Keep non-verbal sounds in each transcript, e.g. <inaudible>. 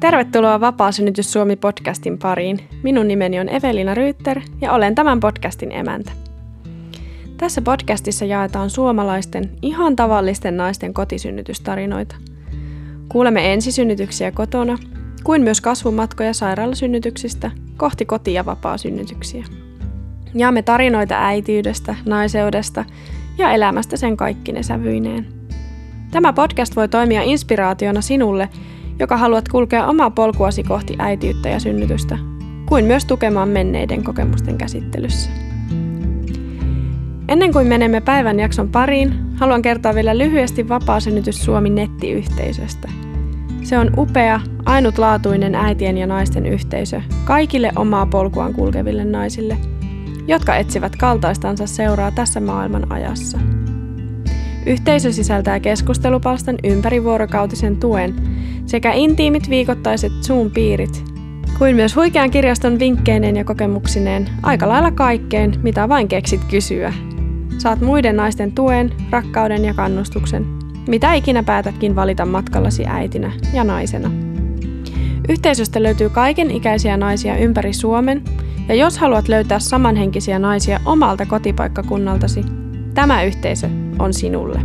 Tervetuloa Vapaa synnytys Suomi-podcastin pariin. Minun nimeni on Evelina Ryytter ja olen tämän podcastin emäntä. Tässä podcastissa jaetaan suomalaisten, ihan tavallisten naisten kotisynnytystarinoita. Kuulemme ensisynnytyksiä kotona, kuin myös kasvumatkoja sairaalasynnytyksistä kohti koti- ja vapaa-synnytyksiä. Jaamme tarinoita äitiydestä, naiseudesta ja elämästä sen kaikkine sävyineen. Tämä podcast voi toimia inspiraationa sinulle, joka haluat kulkea omaa polkuasi kohti äitiyttä ja synnytystä, kuin myös tukemaan menneiden kokemusten käsittelyssä. Ennen kuin menemme päivän jakson pariin, haluan kertoa vielä lyhyesti Vapaa-synnytys Suomi nettiyhteisöstä. Se on upea, ainutlaatuinen äitien ja naisten yhteisö kaikille omaa polkuaan kulkeville naisille, jotka etsivät kaltaistansa seuraa tässä maailman ajassa. Yhteisö sisältää keskustelupalstan ympärivuorokautisen tuen sekä intiimit viikoittaiset Zoom-piirit, kuin myös huikean kirjaston vinkkeineen ja kokemuksineen aika lailla kaikkeen, mitä vain keksit kysyä. Saat muiden naisten tuen, rakkauden ja kannustuksen, mitä ikinä päätätkin valita matkallasi äitinä ja naisena. Yhteisöstä löytyy kaiken ikäisiä naisia ympäri Suomen, ja jos haluat löytää samanhenkisiä naisia omalta kotipaikkakunnaltasi, tämä yhteisö on sinulle.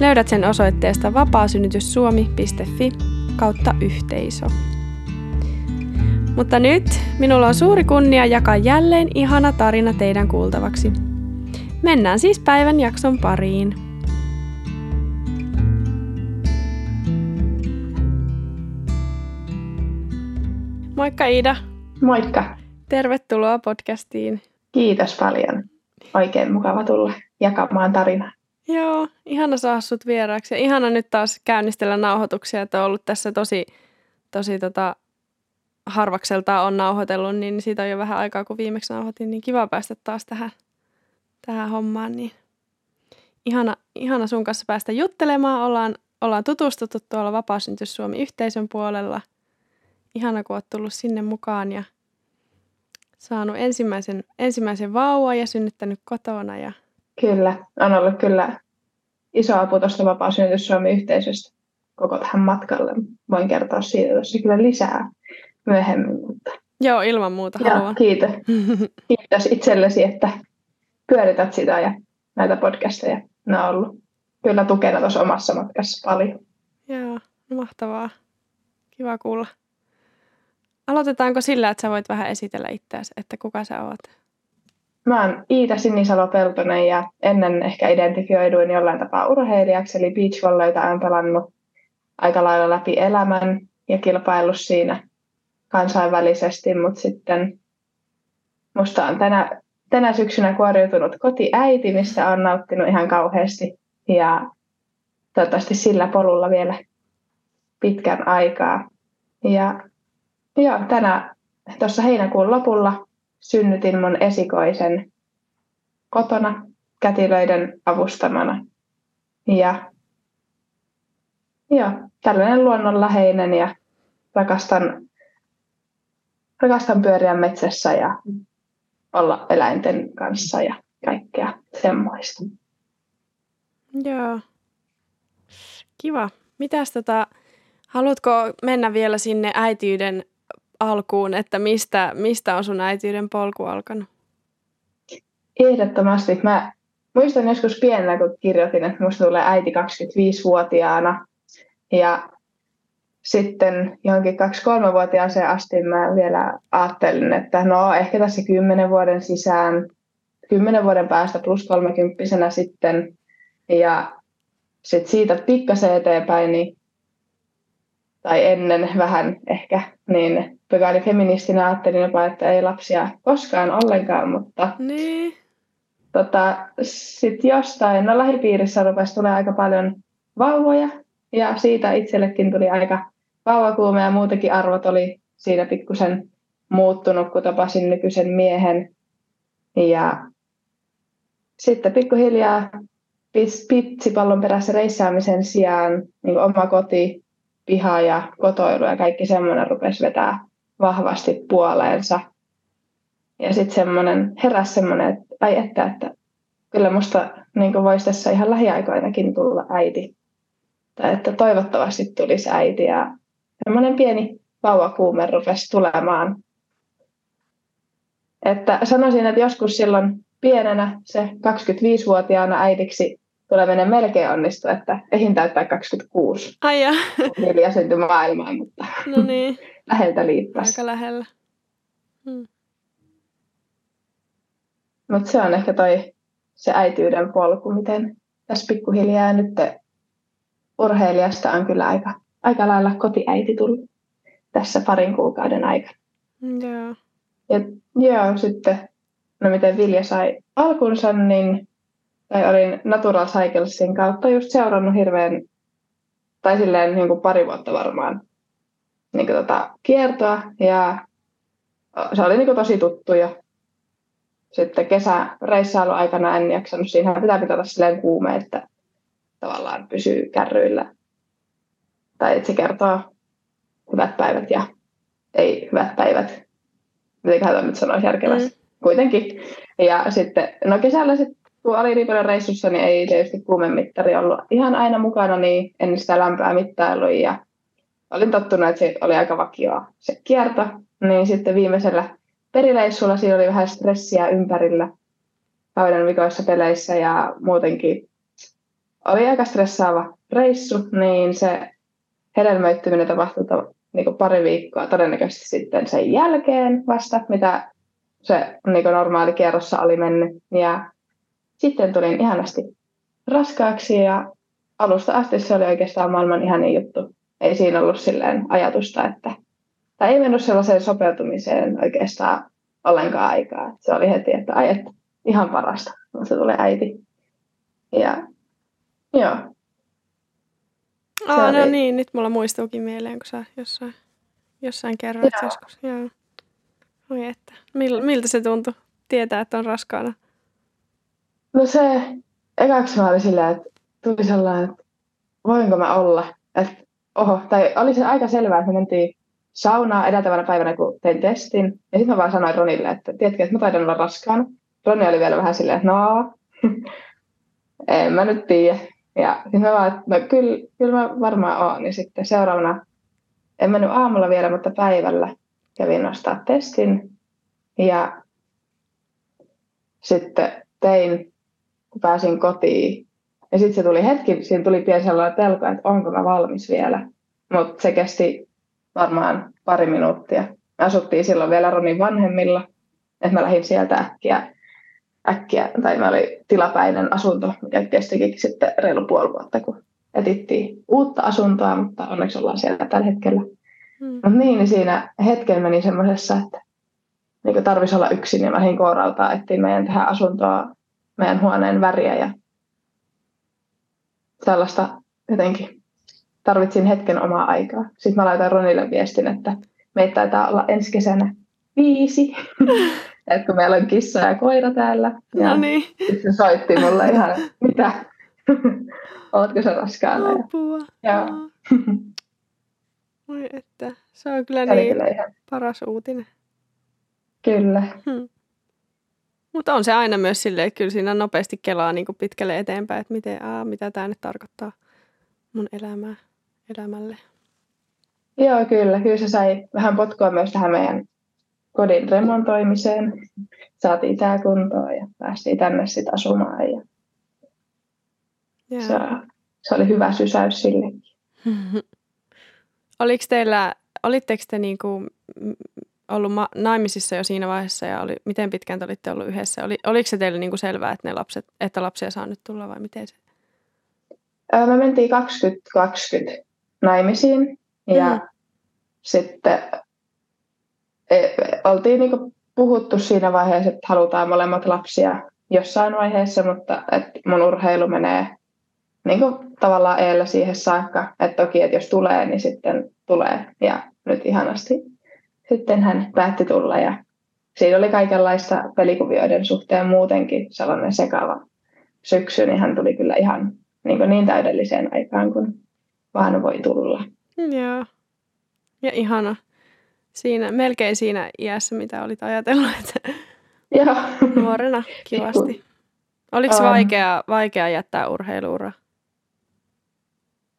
Löydät sen osoitteesta vapaasynnytyssuomi.fi kautta yhteisö. Mutta nyt minulla on suuri kunnia jakaa jälleen ihana tarina teidän kuultavaksi. Mennään siis päivän jakson pariin. Moikka Iida. Moikka. Tervetuloa podcastiin. Kiitos paljon. Oikein mukava tulla jakamaan tarinaa. Joo, ihana saada sut vieraaksi. Ja ihana nyt taas käynnistellä nauhoituksia, että on ollut tässä tosi, tosi tota, harvakseltaan on nauhoitellut, niin siitä on jo vähän aikaa, kun viimeksi nauhoitin, niin kiva päästä taas tähän, tähän hommaan. Niin ihana, ihana sun kanssa päästä juttelemaan. Ollaan, ollaan tutustuttu tuolla Vapaa Suomi-yhteisön puolella. Ihana, kun oot tullut sinne mukaan ja saanut ensimmäisen, ensimmäisen vauvan ja synnyttänyt kotona ja Kyllä, on ollut kyllä iso apu tuosta vapaa Suomi-yhteisöstä koko tähän matkalle. Voin kertoa siitä tuossa kyllä lisää myöhemmin. Mutta... Joo, ilman muuta haluan. kiitos. <laughs> kiitos itsellesi, että pyörität sitä ja näitä podcasteja. Ne on ollut kyllä tukena tuossa omassa matkassa paljon. Joo, mahtavaa. Kiva kuulla. Aloitetaanko sillä, että sä voit vähän esitellä itseäsi, että kuka sä oot? Mä oon Iita Sinisalo-Peltonen ja ennen ehkä identifioiduin jollain tapaa urheilijaksi, eli beachvolleyta olen pelannut aika lailla läpi elämän ja kilpaillut siinä kansainvälisesti, mutta sitten musta on tänä, tänä syksynä kuoriutunut kotiäiti, mistä on nauttinut ihan kauheasti ja toivottavasti sillä polulla vielä pitkän aikaa. Ja joo, tänä tuossa heinäkuun lopulla synnytin mun esikoisen kotona kätilöiden avustamana. Ja joo, tällainen luonnonläheinen ja rakastan, rakastan pyöriä metsässä ja olla eläinten kanssa ja kaikkea semmoista. Joo. Kiva. Mitäs tota, haluatko mennä vielä sinne äitiyden alkuun, että mistä, mistä on sun äitiyden polku alkanut? Ehdottomasti. Mä muistan joskus pienenä, kun kirjoitin, että musta tulee äiti 25-vuotiaana. Ja sitten johonkin 2-3-vuotiaaseen asti mä vielä ajattelin, että no ehkä tässä 10 vuoden sisään, 10 vuoden päästä plus 30 sitten. Ja sitten siitä pikkasen eteenpäin, niin, tai ennen vähän ehkä, niin feministinä, ajattelin jopa, että ei lapsia koskaan ollenkaan, mutta niin. tota, sitten jostain, no lähipiirissä rupesi tulee aika paljon vauvoja, ja siitä itsellekin tuli aika vauvakuume, ja muutenkin arvot oli siinä pikkusen muuttunut, kun tapasin nykyisen miehen. Ja sitten pikkuhiljaa pitsipallon perässä reissaamisen sijaan niin oma koti, piha ja kotoilu ja kaikki semmoinen rupesi vetää vahvasti puoleensa. Ja sitten semmoinen, heräsi semmoinen, että ai että, että kyllä musta niin voisi tässä ihan lähiaikoinakin tulla äiti. Tai että toivottavasti tulisi äiti. Ja semmoinen pieni vauvakuume rupesi tulemaan. Että sanoisin, että joskus silloin pienenä se 25-vuotiaana äidiksi tuleminen melkein onnistui, että ehin täyttää 26. Ai ja. Hilja syntyi maailmaan, mutta No niin, läheltä liippas. aika lähellä. Hmm. Mutta se on ehkä toi se äityyden polku, miten tässä pikkuhiljaa nyt urheilijasta on kyllä aika, aika lailla kotiäiti tullut tässä parin kuukauden aikana. Joo. Ja joo, sitten, no miten Vilja sai alkunsa, niin tai olin Natural Cyclesin kautta just seurannut hirveän, tai silleen niin kuin pari vuotta varmaan, niin kuin tota, kiertoa, ja se oli niin kuin tosi tuttu jo. Sitten kesäreissailu aikana en jaksanut, siinä pitää pitää silleen kuume, että tavallaan pysyy kärryillä. Tai että se kertoo hyvät päivät ja ei hyvät päivät. Mitenköhän tämä nyt sanoisi järkevästi. Mm. Kuitenkin. Ja sitten, no kesällä sitten, kun oli niin paljon reissussa, niin ei tietysti kuumemittari ollut ihan aina mukana, niin en sitä lämpöä mittailu. Ja olin tottunut, että se oli aika vakioa se kierto. Niin sitten viimeisellä perileissulla siinä oli vähän stressiä ympärillä kauden vikoissa peleissä ja muutenkin oli aika stressaava reissu, niin se hedelmöittyminen tapahtui niin pari viikkoa todennäköisesti sitten sen jälkeen vasta, mitä se niin normaali kierrossa oli mennyt. Ja sitten tulin ihanasti raskaaksi ja alusta asti se oli oikeastaan maailman ihanin juttu. Ei siinä ollut silleen ajatusta, että tai ei mennyt sellaiseen sopeutumiseen oikeastaan ollenkaan aikaa. Se oli heti, että ai, että ihan parasta, kun se tulee äiti. Ja joo. Aa, no oli... niin, nyt mulla muistuukin mieleen, kun sä jossain, jossain kerroit joo. joskus. Joo. Oi että. Mil, miltä se tuntui tietää, että on raskaana? No se, ekaksi mä olin silleen, että tuli sellainen, että voinko mä olla. Että, oho, tai oli se aika selvää, että me mentiin saunaa edeltävänä päivänä, kun tein testin. Ja sitten mä vaan sanoin Ronille, että tiedätkö, että mä taidan olla raskaana. Roni oli vielä vähän silleen, että no, <laughs> en mä nyt tiedä. Ja sitten mä vaan, että no kyllä, kyllä mä varmaan oon. Niin sitten seuraavana, en mennyt aamulla vielä, mutta päivällä kävin nostaa testin. Ja sitten tein, kun pääsin kotiin. Ja sitten se tuli hetki, siinä tuli pieni sellainen pelko, että onko mä valmis vielä. Mutta se kesti varmaan pari minuuttia. Me asuttiin silloin vielä Ronin vanhemmilla, että mä lähdin sieltä äkkiä, äkkiä tai mä oli tilapäinen asunto, mikä kestikin sitten reilu puoli vuotta, kun etittiin uutta asuntoa, mutta onneksi ollaan siellä tällä hetkellä. Hmm. Mutta niin, niin siinä hetken meni semmoisessa, että niin tarvisi olla yksin, ja mä lähdin kooralta etsiä meidän tähän asuntoa, meidän huoneen väriä ja tällaista jotenkin tarvitsin hetken omaa aikaa. Sitten mä laitan Ronille viestin, että meitä taitaa olla ensi kesänä viisi. <laughs> että kun meillä on kissa ja koira täällä. Ja no niin. sitten se soitti mulle ihan, mitä? <laughs> Oletko se raskaana? Apua. Ja, <laughs> Oi että, se on kyllä niin kyllä ihan... paras uutinen. Kyllä. Hmm. Mutta on se aina myös silleen, että kyllä siinä nopeasti kelaa niin kuin pitkälle eteenpäin, että miten, aa, mitä tämä nyt tarkoittaa mun elämää elämälle. Joo, kyllä. Kyllä se sai vähän potkua myös tähän meidän kodin remontoimiseen. Saatiin tämä kuntoon ja päästiin tänne sitten asumaan. Ja se, se, oli hyvä sysäys sillekin. <laughs> Oliko teillä, olitteko te niinku ollut ma- naimisissa jo siinä vaiheessa ja oli, miten pitkään te olitte ollut yhdessä? Oli, oliko se teille niinku selvää, että, ne lapset, että lapsia saa nyt tulla vai miten se? Me mentiin 2020 naimisiin ja mm. sitten e, oltiin niinku puhuttu siinä vaiheessa, että halutaan molemmat lapsia jossain vaiheessa, mutta että mun urheilu menee niin kuin tavallaan eellä siihen saakka, että toki, että jos tulee, niin sitten tulee. Ja nyt ihanasti sitten hän päätti tulla ja siinä oli kaikenlaista pelikuvioiden suhteen muutenkin sellainen sekava syksy, niin hän tuli kyllä ihan niin, niin täydelliseen aikaan kuin vaan voi tulla. Joo. Ja ihana. Siinä, melkein siinä iässä, mitä olit ajatellut, että Joo. nuorena kivasti. Oliko um, vaikea, vaikea jättää urheiluura?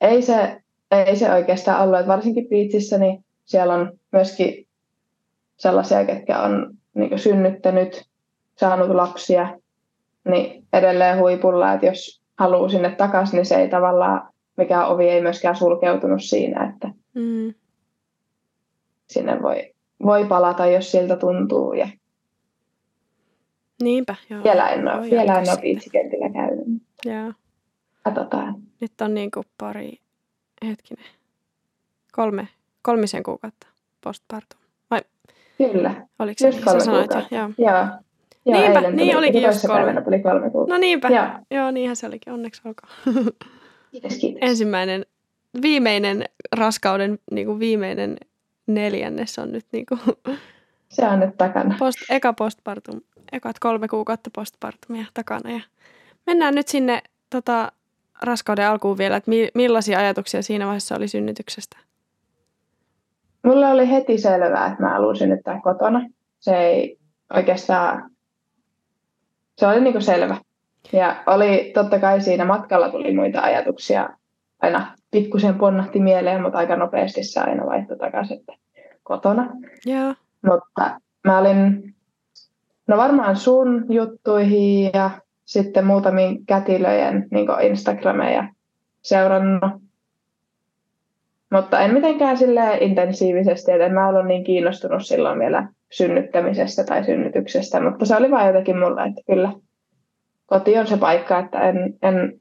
Ei se, ei se oikeastaan ollut. Varsinkin Piitsissä, niin siellä on myöskin sellaisia, ketkä on niin synnyttänyt, saanut lapsia, niin edelleen huipulla, että jos haluaa sinne takaisin, niin se ei tavallaan, mikä ovi ei myöskään sulkeutunut siinä, että mm. sinne voi, voi palata, jos siltä tuntuu. Ja Niinpä, joo. Vielä en ole, vielä en ole viitsikentillä käynyt. Joo. Katsotaan. Nyt on niin kuin pari, hetkinen, kolme, kolmisen kuukautta postpartum. Kyllä. Oliko se, just kolme sä sanoit kuukautta. Joo. Joo. Joo, niinpä, eilen niin tuli, olikin just kolme. tuli kolme kuukautta. No niinpä, Joo. joo. niinhän se olikin, onneksi olkoon. <laughs> Kiitos, kiitos. Ensimmäinen, viimeinen raskauden niin kuin viimeinen neljännes on nyt niin kuin <laughs> Se on nyt takana. post, eka postpartum, ekat kolme kuukautta postpartumia takana. Ja mennään nyt sinne tota, raskauden alkuun vielä, että mi, millaisia ajatuksia siinä vaiheessa oli synnytyksestä? Mulle oli heti selvää, että mä haluan synnyttää kotona. Se ei oikeastaan, se oli niinku selvä. Ja oli totta kai siinä matkalla tuli muita ajatuksia. Aina pikkusen ponnahti mieleen, mutta aika nopeasti se aina vaihtoi takaisin, että kotona. Joo. Mutta mä olin, no varmaan sun juttuihin ja sitten muutamiin kätilöjen niin Instagrameja seurannut. Mutta en mitenkään sille intensiivisesti, että en mä ollut niin kiinnostunut silloin vielä synnyttämisestä tai synnytyksestä, mutta se oli vain jotenkin mulle, että kyllä koti on se paikka, että en, en,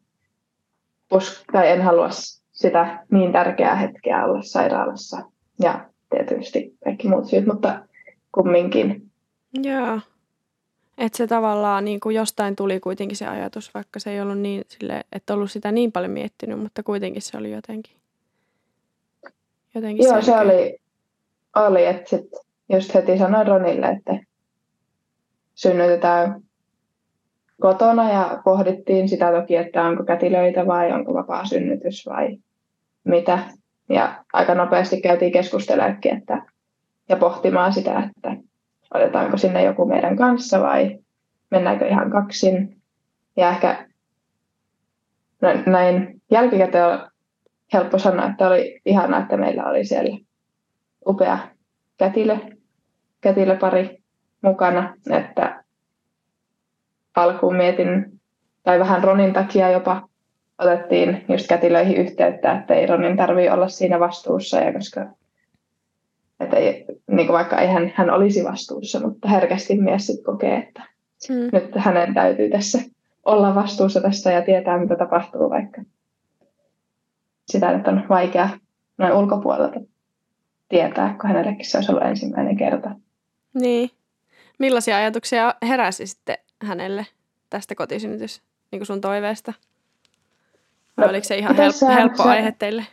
usk- tai en halua sitä niin tärkeää hetkeä olla sairaalassa. Ja tietysti kaikki muut syyt, mutta kumminkin. Joo. Että se tavallaan niin kuin jostain tuli kuitenkin se ajatus, vaikka se ei ollut niin sille, että ollut sitä niin paljon miettinyt, mutta kuitenkin se oli jotenkin, jotenkin Joo, se selkeä. oli, oli että sit just heti sanoin Ronille, että synnytetään kotona ja pohdittiin sitä toki, että onko kätilöitä vai onko vapaa synnytys vai mitä. Ja aika nopeasti käytiin keskustelemaan, että, ja pohtimaan sitä, että otetaanko sinne joku meidän kanssa vai mennäänkö ihan kaksin. Ja ehkä no, näin jälkikäteen helppo sanoa, että oli ihanaa, että meillä oli siellä upea kätilö, kätilöpari mukana, että alkuun mietin, tai vähän Ronin takia jopa otettiin just kätilöihin yhteyttä, että ei Ronin tarvitse olla siinä vastuussa, ja koska että ei, niin kuin vaikka ei hän, hän olisi vastuussa, mutta herkästi mies sit kokee, että Mm. nyt hänen täytyy tässä olla vastuussa tästä ja tietää, mitä tapahtuu, vaikka sitä nyt on vaikea noin ulkopuolelta tietää, kun hänellekin se olisi ollut ensimmäinen kerta. Niin. Millaisia ajatuksia heräsi sitten hänelle tästä kotisynnytys niin kuin sun toiveesta? Vai No, oliko se ihan helppo, helppo se- aihe teille?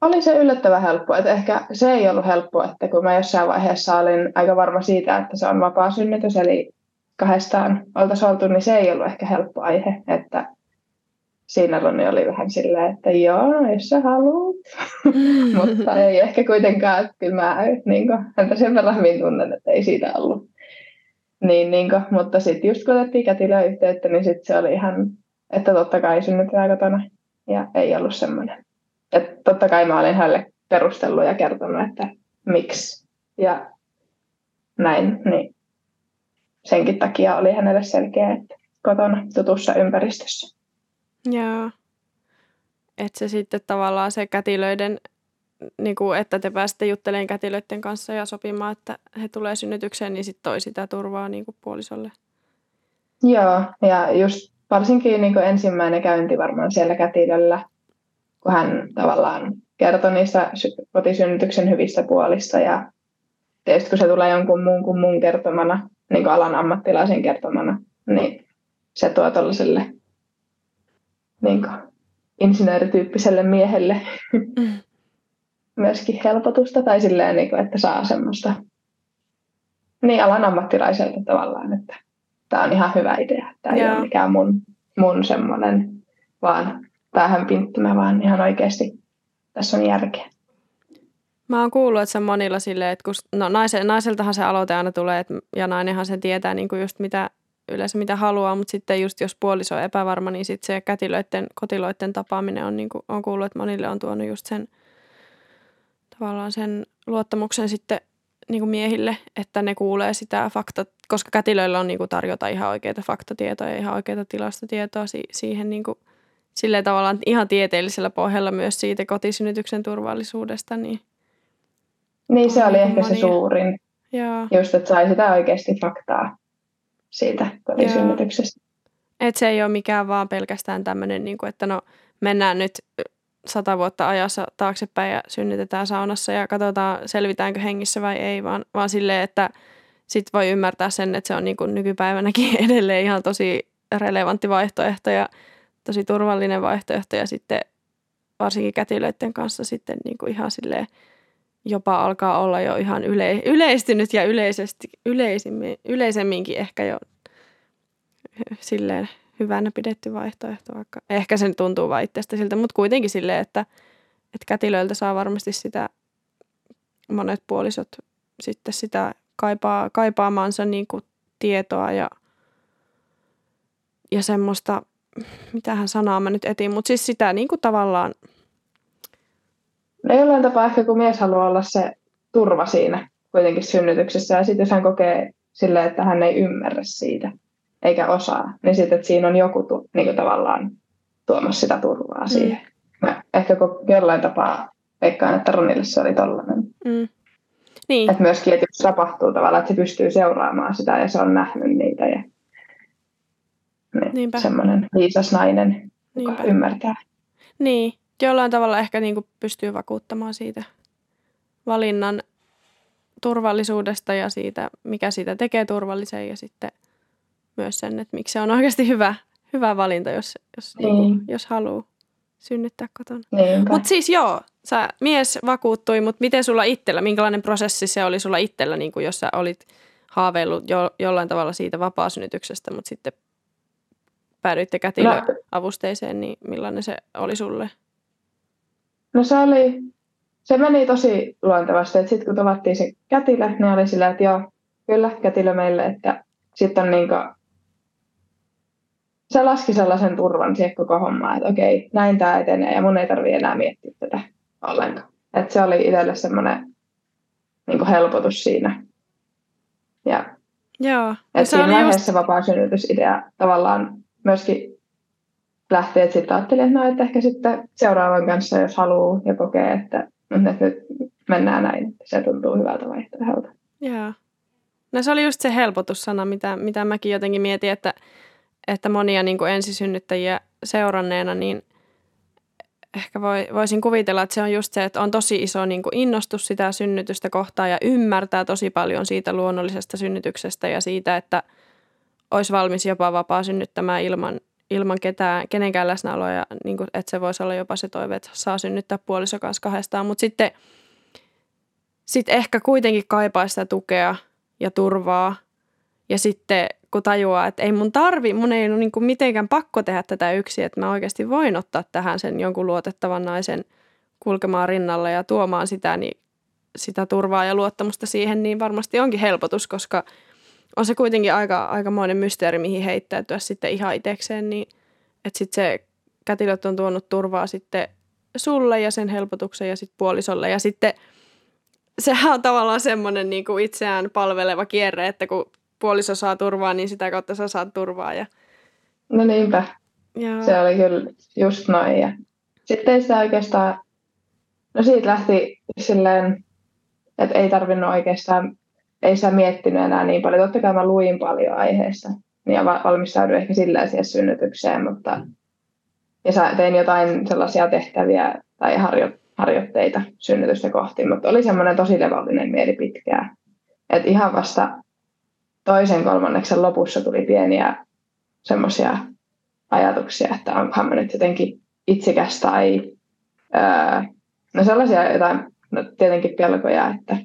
Oli se yllättävän helppo, että ehkä se ei ollut helppo, että kun mä jossain vaiheessa olin aika varma siitä, että se on vapaa synnytys, eli kahdestaan oltaisiin oltu, niin se ei ollut ehkä helppo aihe, että siinä Ronni oli vähän silleen, että joo, no jos sä haluat, <laughs> mutta ei ehkä kuitenkaan, että kyllä mä niin kuin, häntä sen verran hyvin tunnen, että ei siitä ollut. Niin, niin kuin, mutta sitten just kun otettiin kätilöä yhteyttä, niin sitten se oli ihan, että totta kai synnytetään kotona ja ei ollut semmoinen. Että totta kai mä olin hänelle perustellut ja kertonut, että miksi ja näin, niin senkin takia oli hänelle selkeä, että kotona tutussa ympäristössä. Joo. Että se sitten tavallaan se kätilöiden, niin kuin, että te pääsette juttelemaan kätilöiden kanssa ja sopimaan, että he tulee synnytykseen, niin sitten toi sitä turvaa niin kuin puolisolle. Joo, ja just varsinkin niin kuin ensimmäinen käynti varmaan siellä kätilöllä, kun hän tavallaan kertoi niistä sy- kotisynnytyksen hyvistä puolista ja tietysti kun se tulee jonkun muun kuin mun kertomana, niin kuin alan ammattilaisen kertomana, niin se tuo tuollaiselle niin kuin insinöörityyppiselle miehelle Mm. <laughs> myöskin helpotusta tai silleen, niin kuin, että saa semmoista niin alan ammattilaiselta tavallaan, että tämä on ihan hyvä idea. Tämä ei Joo. ole mikään mun, mun semmoinen vaan päähän pinttymä, vaan ihan oikeasti tässä on järkeä. Mä oon kuullut, että se on monilla silleen, että kun, no naise, naiseltahan se aloite aina tulee, että, ja nainenhan sen tietää niin kuin just mitä yleensä mitä haluaa, mutta sitten just jos puoliso on epävarma, niin sitten se kätilöiden, kotiloiden tapaaminen on, niin kuin, on kuullut, että monille on tuonut just sen tavallaan sen luottamuksen sitten niin kuin miehille, että ne kuulee sitä fakta, koska kätilöillä on niin kuin tarjota ihan oikeita faktatietoja ja ihan oikeita tilastotietoa si- siihen niin kuin, silleen tavallaan ihan tieteellisellä pohjalla myös siitä kotisynnytyksen turvallisuudesta. Niin, niin se oli ehkä monia. se suurin. Joo. Just, että sai sitä oikeasti faktaa siitä kotisynnytyksestä. Et se ei ole mikään vaan pelkästään tämmöinen, niin että no mennään nyt sata vuotta ajassa taaksepäin ja synnytetään saunassa ja katsotaan selvitäänkö hengissä vai ei, vaan, vaan silleen, että sitten voi ymmärtää sen, että se on niin kuin nykypäivänäkin <laughs> edelleen ihan tosi relevantti vaihtoehto ja tosi turvallinen vaihtoehto ja sitten varsinkin kätilöiden kanssa sitten niin kuin ihan silleen jopa alkaa olla jo ihan yle, yleistynyt ja yleisesti, yleisemmin, yleisemminkin ehkä jo silleen hyvänä pidetty vaihtoehto, vaikka ehkä sen tuntuu vain itsestä siltä, mutta kuitenkin silleen, että, että kätilöiltä saa varmasti sitä monet puolisot sitten sitä kaipaa, kaipaamansa niin kuin tietoa ja, ja semmoista, mitähän sanaa mä nyt etin, mutta siis sitä niin kuin tavallaan. No jollain tapaa ehkä kun mies haluaa olla se turva siinä kuitenkin synnytyksessä ja sitten jos hän kokee silleen, että hän ei ymmärrä siitä, eikä osaa, niin sitten, että siinä on joku tu, niin kuin tavallaan tuomassa sitä turvaa mm. siihen. Mä ehkä jollain tapaa veikkaan, että Ronille se oli tollainen. Mm. Niin. Että myöskin, että jos tapahtuu tavallaan, että se pystyy seuraamaan sitä ja se on nähnyt niitä ja niin semmoinen viisas nainen, Niinpä. joka ymmärtää. Niin, jollain tavalla ehkä niin kuin pystyy vakuuttamaan siitä valinnan turvallisuudesta ja siitä, mikä siitä tekee turvallisen ja sitten – myös sen, että miksi se on oikeasti hyvä, hyvä valinta, jos, jos, niin. Niin, jos haluaa synnyttää kotona. Mutta siis joo, sä mies vakuuttui, mutta miten sulla itsellä, minkälainen prosessi se oli sulla itsellä, niin kuin jos sä olit haaveillut jo, jollain tavalla siitä vapaasynnytyksestä, mutta sitten päädyitte kätilöavusteeseen, no. niin millainen se oli sulle? No se oli, se meni tosi luontevasti, että sitten kun tavattiin se kätilö, niin oli sillä, että joo, kyllä kätilö meille, että sitten on niin kuin se laski sellaisen turvan siihen koko hommaan, että okei, näin tämä etenee ja mun ei tarvitse enää miettiä tätä ollenkaan. Että se oli itselle semmoinen niin helpotus siinä. Ja, Joo. että se siinä oli vaiheessa just... vapaa synnytysidea tavallaan myöskin lähtee, että sitten ajattelin, että no, että ehkä sitten seuraavan kanssa, jos haluaa ja kokee, että, että nyt mennään näin, se tuntuu hyvältä vaihtoehdolta. Joo. No se oli just se helpotussana, mitä, mitä mäkin jotenkin mietin, että että monia niin kuin ensisynnyttäjiä seuranneena, niin ehkä voi, voisin kuvitella, että se on just se, että on tosi iso niin kuin innostus sitä synnytystä kohtaan ja ymmärtää tosi paljon siitä luonnollisesta synnytyksestä ja siitä, että olisi valmis jopa vapaa synnyttämään ilman, ilman ketään, kenenkään läsnäoloa ja niin kuin, että se voisi olla jopa se toive, että saa synnyttää puoliso kanssa kahdestaan. Mutta sitten sit ehkä kuitenkin kaipaa sitä tukea ja turvaa ja sitten kun tajuaa, että ei mun tarvi, mun ei ole niin kuin mitenkään pakko tehdä tätä yksin, että mä oikeasti voin ottaa tähän sen jonkun luotettavan naisen kulkemaan rinnalla ja tuomaan sitä, niin sitä turvaa ja luottamusta siihen, niin varmasti onkin helpotus, koska on se kuitenkin aika, aikamoinen mysteeri, mihin heittäytyä sitten ihan itsekseen, niin että sitten se kätilöt on tuonut turvaa sitten sulle ja sen helpotuksen ja sitten puolisolle ja sitten sehän on tavallaan semmoinen niin kuin itseään palveleva kierre, että kun puoliso saa turvaa, niin sitä kautta sä saat turvaa. Ja... No niinpä. Joo. Se oli kyllä just noin. Ja sitten sitä oikeastaan, no siitä lähti silleen, että ei tarvinnut oikeastaan, ei sitä miettinyt enää niin paljon. Totta kai mä luin paljon aiheesta ja valmistauduin ehkä sillä siihen synnytykseen, mutta ja tein jotain sellaisia tehtäviä tai harjo, harjoitteita synnytystä kohti, mutta oli semmoinen tosi levollinen mieli pitkään. Et ihan vasta toisen kolmanneksen lopussa tuli pieniä semmoisia ajatuksia, että onkohan mä nyt jotenkin itsikäs tai ää, no sellaisia jotain, no tietenkin pelkoja, että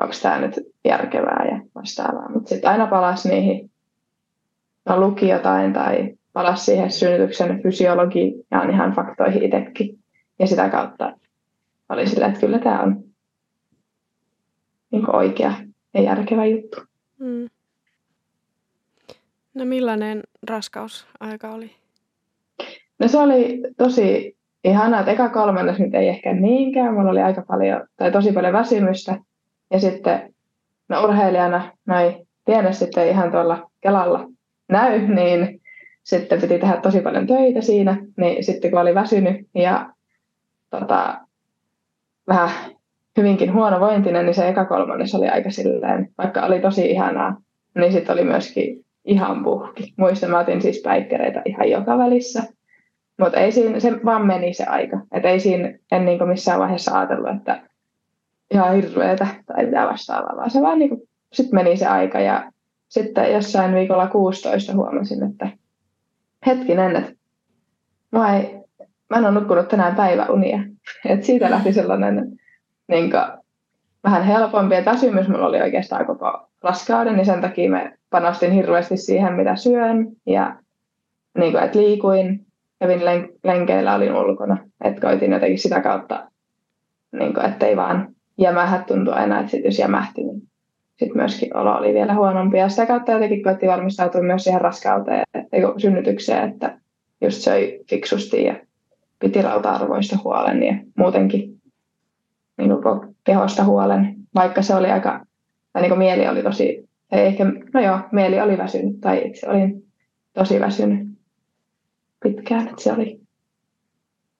onko tämä nyt järkevää ja vastaavaa. Mutta sitten aina palasi niihin, no luki jotain tai palasi siihen synnytyksen fysiologiaan ihan faktoihin itsekin. Ja sitä kautta oli sillä, että kyllä tämä on niin oikea ja järkevä juttu. Mm. No millainen raskausaika oli? No se oli tosi ihanaa, että eka kolmannes nyt ei ehkä niinkään. Mulla oli aika paljon, tai tosi paljon väsymystä. Ja sitten no urheilijana noin pienessä sitten ihan tuolla Kelalla näy, niin sitten piti tehdä tosi paljon töitä siinä. Niin sitten kun oli väsynyt ja tota, vähän hyvinkin huonovointinen, niin se eka kolmannes oli aika silleen, vaikka oli tosi ihanaa, niin sitten oli myöskin ihan puhki. Muistan, mä otin siis päikkereitä ihan joka välissä. Mutta ei siinä, se vaan meni se aika. Et ei siinä, en niinku missään vaiheessa ajatellut, että ihan hirveetä tai mitä vastaavaa, vaan se vaan niinku, sitten meni se aika ja sitten jossain viikolla 16 huomasin, että hetkinen, että mä, ei, mä en ole nukkunut tänään päiväunia. <laughs> Et siitä lähti sellainen niin kuin, vähän helpompi. Ja väsymys mulla oli oikeastaan koko raskauden, niin sen takia me panostin hirveästi siihen, mitä syön. Ja niin kuin, että liikuin, kävin len- lenkeillä, olin ulkona. Että koitin jotenkin sitä kautta, niin kuin, ettei vaan jämähä tuntua enää, että sit jos jämähti, niin sitten myöskin olo oli vielä huonompi. Ja sitä kautta jotenkin koitti valmistautua myös siihen raskauteen, synnytykseen, että just söi fiksusti ja piti rauta-arvoista huolen ja muutenkin niin kuin kehosta huolen, vaikka se oli aika, tai niin kuin mieli oli tosi, ei ehkä, no joo, mieli oli väsynyt, tai itse olin tosi väsynyt pitkään, että se oli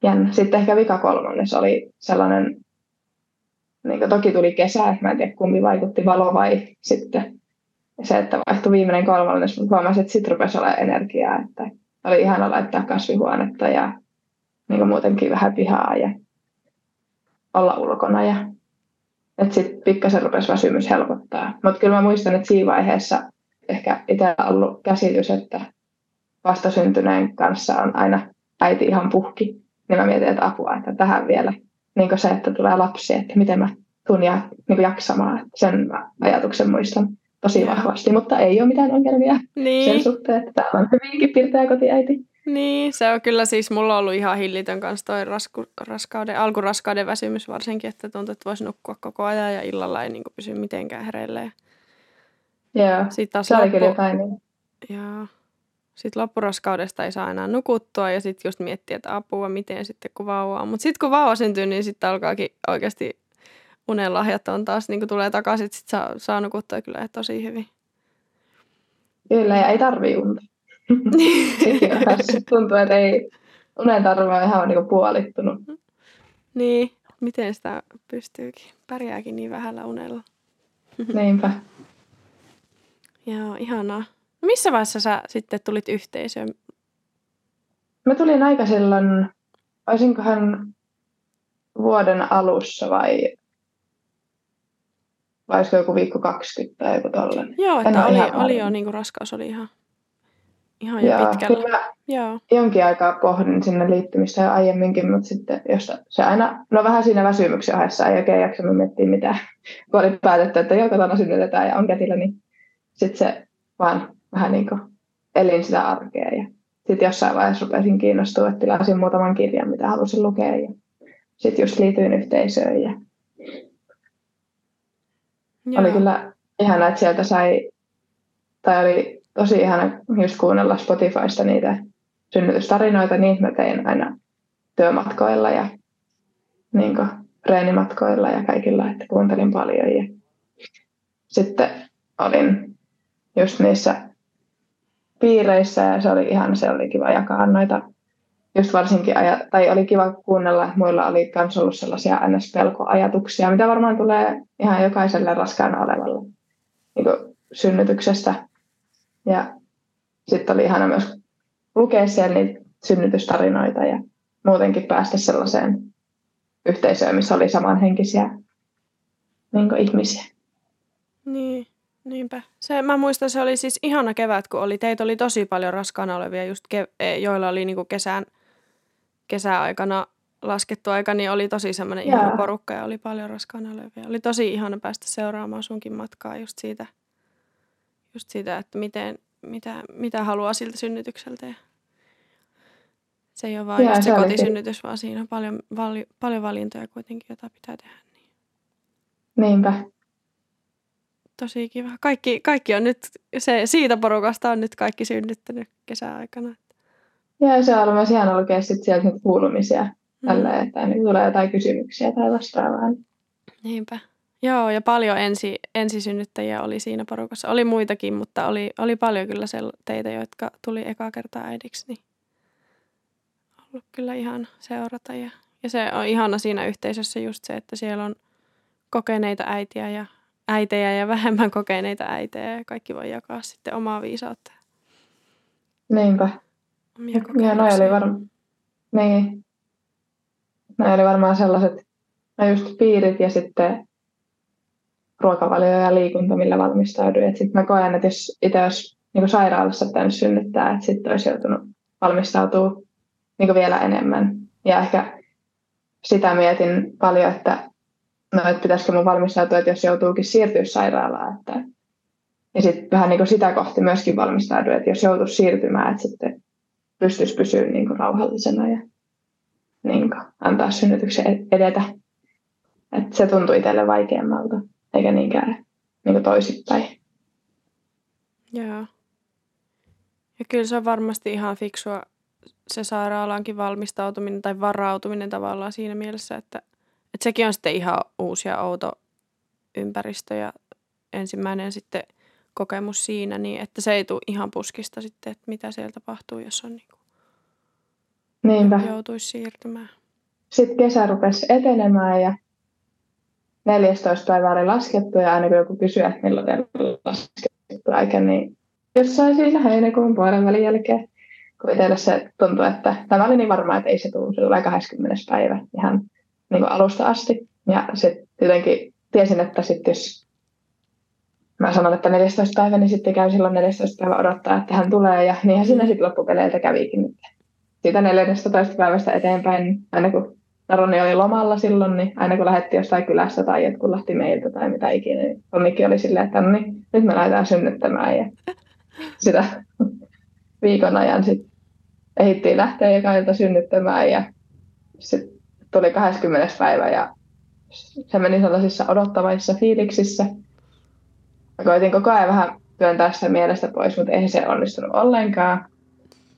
jännä. Sitten ehkä vika kolmannes oli sellainen, niin toki tuli kesä, että mä en tiedä kumpi vaikutti, valo vai sitten se, että vaihtui viimeinen kolmannes, mutta huomasin, että sitten rupesi olla energiaa, että oli ihana laittaa kasvihuonetta ja niin muutenkin vähän pihaa ja olla ulkona ja että sitten pikkasen rupesi väsymys helpottaa. Mutta kyllä mä muistan, että siinä vaiheessa ehkä itse ollut käsitys, että vastasyntyneen kanssa on aina äiti ihan puhki. Niin mä mietin, että apua, että tähän vielä niin se, että tulee lapsi, että miten mä tuun ja, niin jaksamaan. Sen ajatuksen muistan tosi vahvasti, mutta ei ole mitään ongelmia niin. sen suhteen, että täällä on hyvinkin pirteä kotiäiti. Niin, se on kyllä siis, mulla on ollut ihan hillitön kanssa toi rasku, raskauden, alkuraskauden väsymys varsinkin, että tuntuu, että voisi nukkua koko ajan ja illalla ei niin pysy mitenkään hereillä. Joo, Sitten taas se loppu, oli kyllä jotain niin. Joo. Sitten loppuraskaudesta ei saa enää nukuttua ja sitten just miettiä, että apua, miten sitten kun vauva on. Mutta sitten kun vauva syntyy, niin sitten alkaakin oikeasti unenlahjat on taas, niin kuin tulee takaisin, että sit saa, saa nukuttua kyllä tosi hyvin. Kyllä, ja ei tarvii unta. <laughs> tuntuu, että ei unen tarve on ihan niin puolittunut. Niin, miten sitä pystyykin? Pärjääkin niin vähällä unella. Niinpä. <laughs> Joo, ihanaa. No missä vaiheessa sä sitten tulit yhteisöön? Mä tulin aika silloin, olisinkohan vuoden alussa vai vai olisiko joku viikko 20 tai joku tollainen. Joo, että oli, oli jo niin kuin raskaus oli ihan Ihan jo Joo, pitkällä. Kyllä Joo. jonkin aikaa pohdin sinne liittymistä jo aiemminkin, mutta sitten jos se aina, no vähän siinä väsymyksen ohessa ei oikein jaksanut miettiä mitään, kun oli päätetty, että joo, kotona synnytetään ja on kätillä, niin sitten se vaan vähän niin kuin elin sitä arkea ja sitten jossain vaiheessa rupesin kiinnostua, että tilasin muutaman kirjan, mitä halusin lukea ja sitten just liityin yhteisöön ja Joo. oli kyllä ihana, että sieltä sai, tai oli tosi ihana just kuunnella Spotifysta niitä synnytystarinoita, niin mä tein aina työmatkoilla ja niin kuin, treenimatkoilla ja kaikilla, että kuuntelin paljon. Ja sitten olin just niissä piireissä ja se oli ihan, se oli kiva jakaa noita, just varsinkin, aja, tai oli kiva kuunnella, että muilla oli myös ollut sellaisia ns-pelkoajatuksia, mitä varmaan tulee ihan jokaiselle raskaana olevalle niin synnytyksestä. Ja sitten oli ihana myös lukea siellä niitä synnytystarinoita ja muutenkin päästä sellaiseen yhteisöön, missä oli samanhenkisiä niin ihmisiä. Niin, niinpä. Se, mä muistan, se oli siis ihana kevät, kun oli, teitä oli tosi paljon raskaana olevia, just ke, e, joilla oli niin kesän, kesäaikana laskettu aika, niin oli tosi semmoinen ihana porukka ja oli paljon raskaana olevia. Oli tosi ihana päästä seuraamaan sunkin matkaa just siitä – just siitä, että miten, mitä, mitä haluaa siltä synnytykseltä. Ja se ei ole vain just se, se kotisynnytys, vaan siinä on paljon, vali, paljon valintoja kuitenkin, jota pitää tehdä. Niin. Niinpä. Tosi kiva. Kaikki, kaikki on nyt, se, siitä porukasta on nyt kaikki synnyttänyt kesäaikana. Ja se on myös ihan lukea sit sieltä nyt kuulumisia mm. tällä, että niin tulee jotain kysymyksiä tai vastaavaa. Niinpä. Joo, ja paljon ensi, ensisynnyttäjiä oli siinä porukassa. Oli muitakin, mutta oli, oli paljon kyllä teitä, jotka tuli eka kertaa äidiksi. Niin ollut kyllä ihan seurata. Ja, ja se on ihana siinä yhteisössä just se, että siellä on kokeneita äitiä ja äitejä ja vähemmän kokeneita äitejä ja kaikki voi jakaa sitten omaa viisautta. Niinpä. Ja noi oli, varma, niin. noi oli varmaan sellaiset, no just piirit ja sitten ruokavalio ja liikunta, millä valmistauduin. Sitten mä koen, että jos itse olisi niin sairaalassa pitänyt synnyttää, että sitten olisi joutunut valmistautua niin vielä enemmän. Ja ehkä sitä mietin paljon, että no, että pitäisikö mun valmistautua, että jos joutuukin siirtyä sairaalaan, että ja sitten vähän niin kuin sitä kohti myöskin valmistautua, että jos joutuisi siirtymään, että sitten pystyisi pysyä niin kuin rauhallisena ja niin kuin antaa synnytyksen e-, edetä. Että se tuntui itselle vaikeammalta, eikä niinkään niin kuin toisipäin. Joo. Ja kyllä se on varmasti ihan fiksua se sairaalaankin valmistautuminen tai varautuminen tavallaan siinä mielessä, että et sekin on sitten ihan uusi ja outo ympäristö ja ensimmäinen sitten kokemus siinä, niin että se ei tule ihan puskista sitten, että mitä siellä tapahtuu, jos on niin kuin Niinpä. joutuisi siirtymään. Sitten kesä rupesi etenemään ja 14 päivää oli laskettu ja aina kun joku kysyy, että milloin teillä laskettu aika, niin jossain siinä heinäkuun puolen välin jälkeen, kun itselle se tuntui, että tämä oli niin varmaa, että ei se tule, se tulee 20. päivä ihan niin kuin alusta asti. Ja sitten jotenkin tiesin, että sitten jos mä sanon, että 14 päivä, niin sitten käy silloin 14 päivä odottaa, että hän tulee. Ja niinhän siinä sitten loppupeleiltä kävikin. Siitä 14 päivästä eteenpäin, aina kun Roni oli lomalla silloin, niin aina kun lähetti jostain kylästä tai jotkut lähti meiltä tai mitä ikinä, niin Ronnikin oli silleen, että no niin, nyt me lähdetään synnyttämään. Ja <laughs> sitä viikon ajan sitten ehittiin lähteä joka ilta synnyttämään ja sitten tuli 20. päivä ja se meni sellaisissa odottavissa fiiliksissä. Mä koitin koko ajan vähän työntää sitä mielestä pois, mutta ei se onnistunut ollenkaan.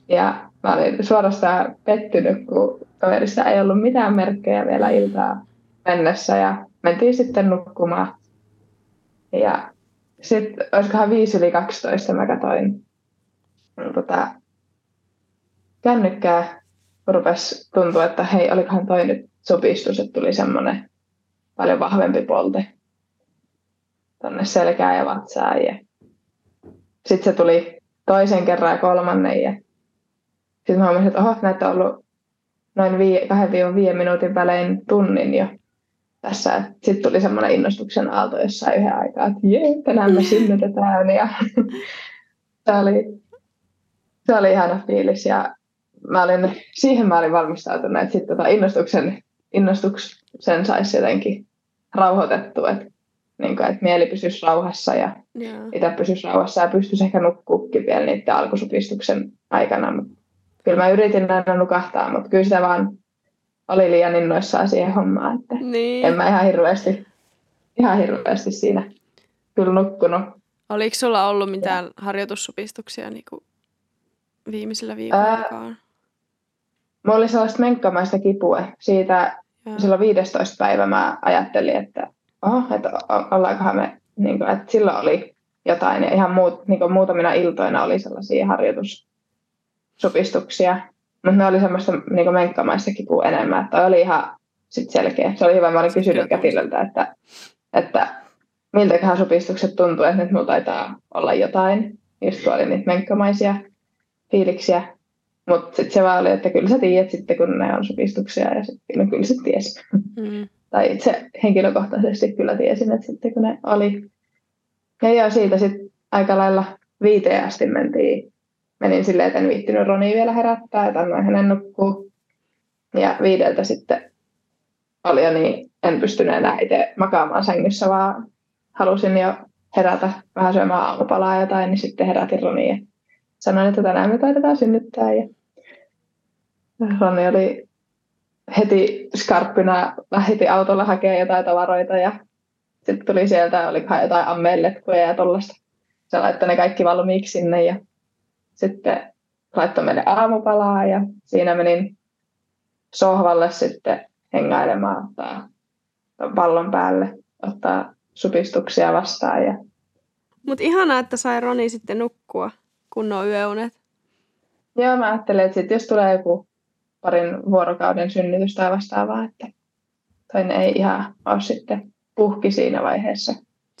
Ja mä olin suorastaan pettynyt, kun kaverissa ei ollut mitään merkkejä vielä iltaa mennessä ja mentiin sitten nukkumaan. Ja sitten olisikohan 5 yli 12 mä katsoin tota, kännykkää rupesi tuntua, että hei, olikohan toi nyt supistus, että tuli semmoinen paljon vahvempi polte tuonne selkään ja vatsaan. Ja sitten se tuli toisen kerran ja kolmannen. Ja sitten mä huomasin, että oho, näitä on ollut noin 2-5 minuutin välein tunnin jo tässä. Sitten tuli semmoinen innostuksen aalto jossain yhden aikaa, että jee, tänään me synnytetään. Ja <laughs> se oli, se oli ihana fiilis ja mä olin, siihen mä olin valmistautunut, että sitten tota innostuksen, innostuksen saisi jotenkin rauhoitettua, että, niin kuin, että mieli pysyisi rauhassa ja yeah. itse pysyisi rauhassa ja pystyisi ehkä nukkuukin vielä niiden alkusupistuksen aikana. Mutta kyllä mä yritin aina nukahtaa, mutta kyllä sitä vaan oli liian innoissaan siihen hommaan, että niin. en mä ihan hirveästi, ihan hirveästi siinä kyllä nukkunut. Oliko sulla ollut mitään ja. harjoitussupistuksia niin kuin viimeisillä viikoilla? Mulla oli sellaista menkkamaista kipua. Siitä ja. silloin 15 päivä mä ajattelin, että, oh, että ollaankohan me, niin kuin, että silloin oli jotain. Ja ihan muut, niin kuin muutamina iltoina oli sellaisia harjoitussupistuksia. Mutta ne oli semmoista niin kuin menkkamaista kipua enemmän. Että oli ihan sit selkeä. Se oli hyvä. Mä olin kysynyt kätilöltä, että, että miltäköhän supistukset tuntuu, että nyt mulla taitaa olla jotain. Just kun oli niitä menkkamaisia fiiliksiä. Mutta sitten se vaan oli, että kyllä sä tiedät sitten, kun ne on supistuksia ja sitten no kyllä sä ties. Mm. tai itse henkilökohtaisesti kyllä tiesin, että sitten kun ne oli. Ja joo, siitä sitten aika lailla viiteen asti mentiin. Menin silleen, että en viittinyt Roni vielä herättää, että annoin hänen nukkuu. Ja viideltä sitten oli jo niin, en pystynyt enää itse makaamaan sängyssä, vaan halusin jo herätä vähän syömään aamupalaa jotain, niin sitten herätin Roni ja sanoin, että tänään me taidetaan synnyttää. Ja Ronni oli heti skarppina, lähti autolla hakemaan jotain tavaroita ja sitten tuli sieltä, oli jotain ammelletkuja ja tuollaista. Se laittoi ne kaikki valmiiksi sinne ja sitten laittoi meille aamupalaa ja siinä menin sohvalle sitten hengailemaan ottaa pallon päälle, ottaa supistuksia vastaan. Ja... Mutta ihanaa, että sai Roni sitten nukkua kunnon yöunet. Joo, mä ajattelen, että sit jos tulee joku parin vuorokauden synnytys tai vastaavaa, että toinen ei ihan ole sitten puhki siinä vaiheessa.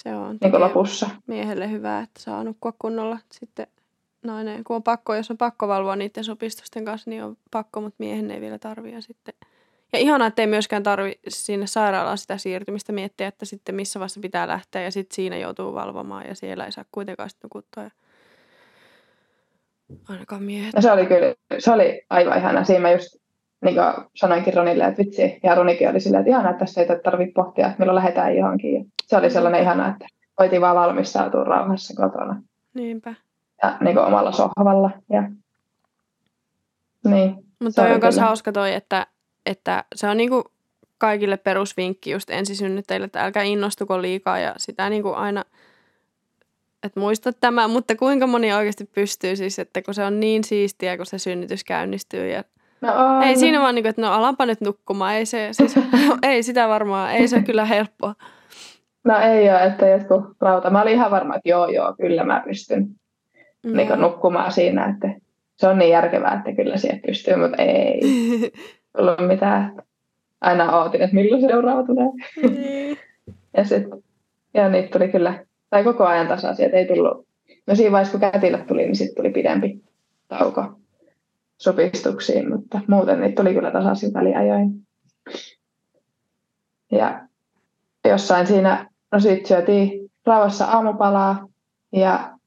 Se on niin lopussa. miehelle hyvä, että saa nukkua kunnolla sitten nainen, kun on pakko, jos on pakko valvoa niiden sopistusten kanssa, niin on pakko, mutta miehen ei vielä tarvitse sitten. Ja ihanaa, että ei myöskään tarvi sinne sairaalaan sitä siirtymistä miettiä, että sitten missä vaiheessa pitää lähteä ja sitten siinä joutuu valvomaan ja siellä ei saa kuitenkaan sitten nukuttua. Ja... Ainakaan miehet. No se oli kyllä, se oli aivan ihana. Siinä mä just niin kuin sanoinkin Ronille, että vitsi, ja Ronikin oli silleen, että ihanaa, että tässä ei tarvitse pohtia, että milloin lähdetään johonkin. Ja se oli sellainen ihana, että voitiin vaan valmistautua rauhassa kotona. Niinpä. Ja niin kuin omalla sohvalla. Ja... Niin, Mutta toi on myös hauska toi, että, että se on niinku kaikille perusvinkki just ensisynnyttäjille, että älkää innostuko liikaa ja sitä niinku aina, että muista tämä, mutta kuinka moni oikeasti pystyy siis, että kun se on niin siistiä, kun se synnytys käynnistyy ja No on. Ei siinä vaan, niin kuin, että no alanpa nyt nukkumaan. Ei, se, siis, <laughs> ei sitä varmaan, ei se kyllä helppoa. No ei ole, että jotkut rauta. Mä olin ihan varma, että joo joo, kyllä mä pystyn no. niin nukkumaan siinä. Että se on niin järkevää, että kyllä siihen pystyy, mutta ei <laughs> tullut mitään. Aina ootin, että milloin seuraava tulee. Niin. ja sitten, ja niitä tuli kyllä, tai koko ajan tasaisia, ei tullut. No siinä vaiheessa, kun kätilö tuli, niin sitten tuli pidempi tauko sopistuksiin, mutta muuten niitä tuli kyllä tasaisin väliajoin. Ja jossain siinä, no sitten syötiin rauhassa aamupalaa ja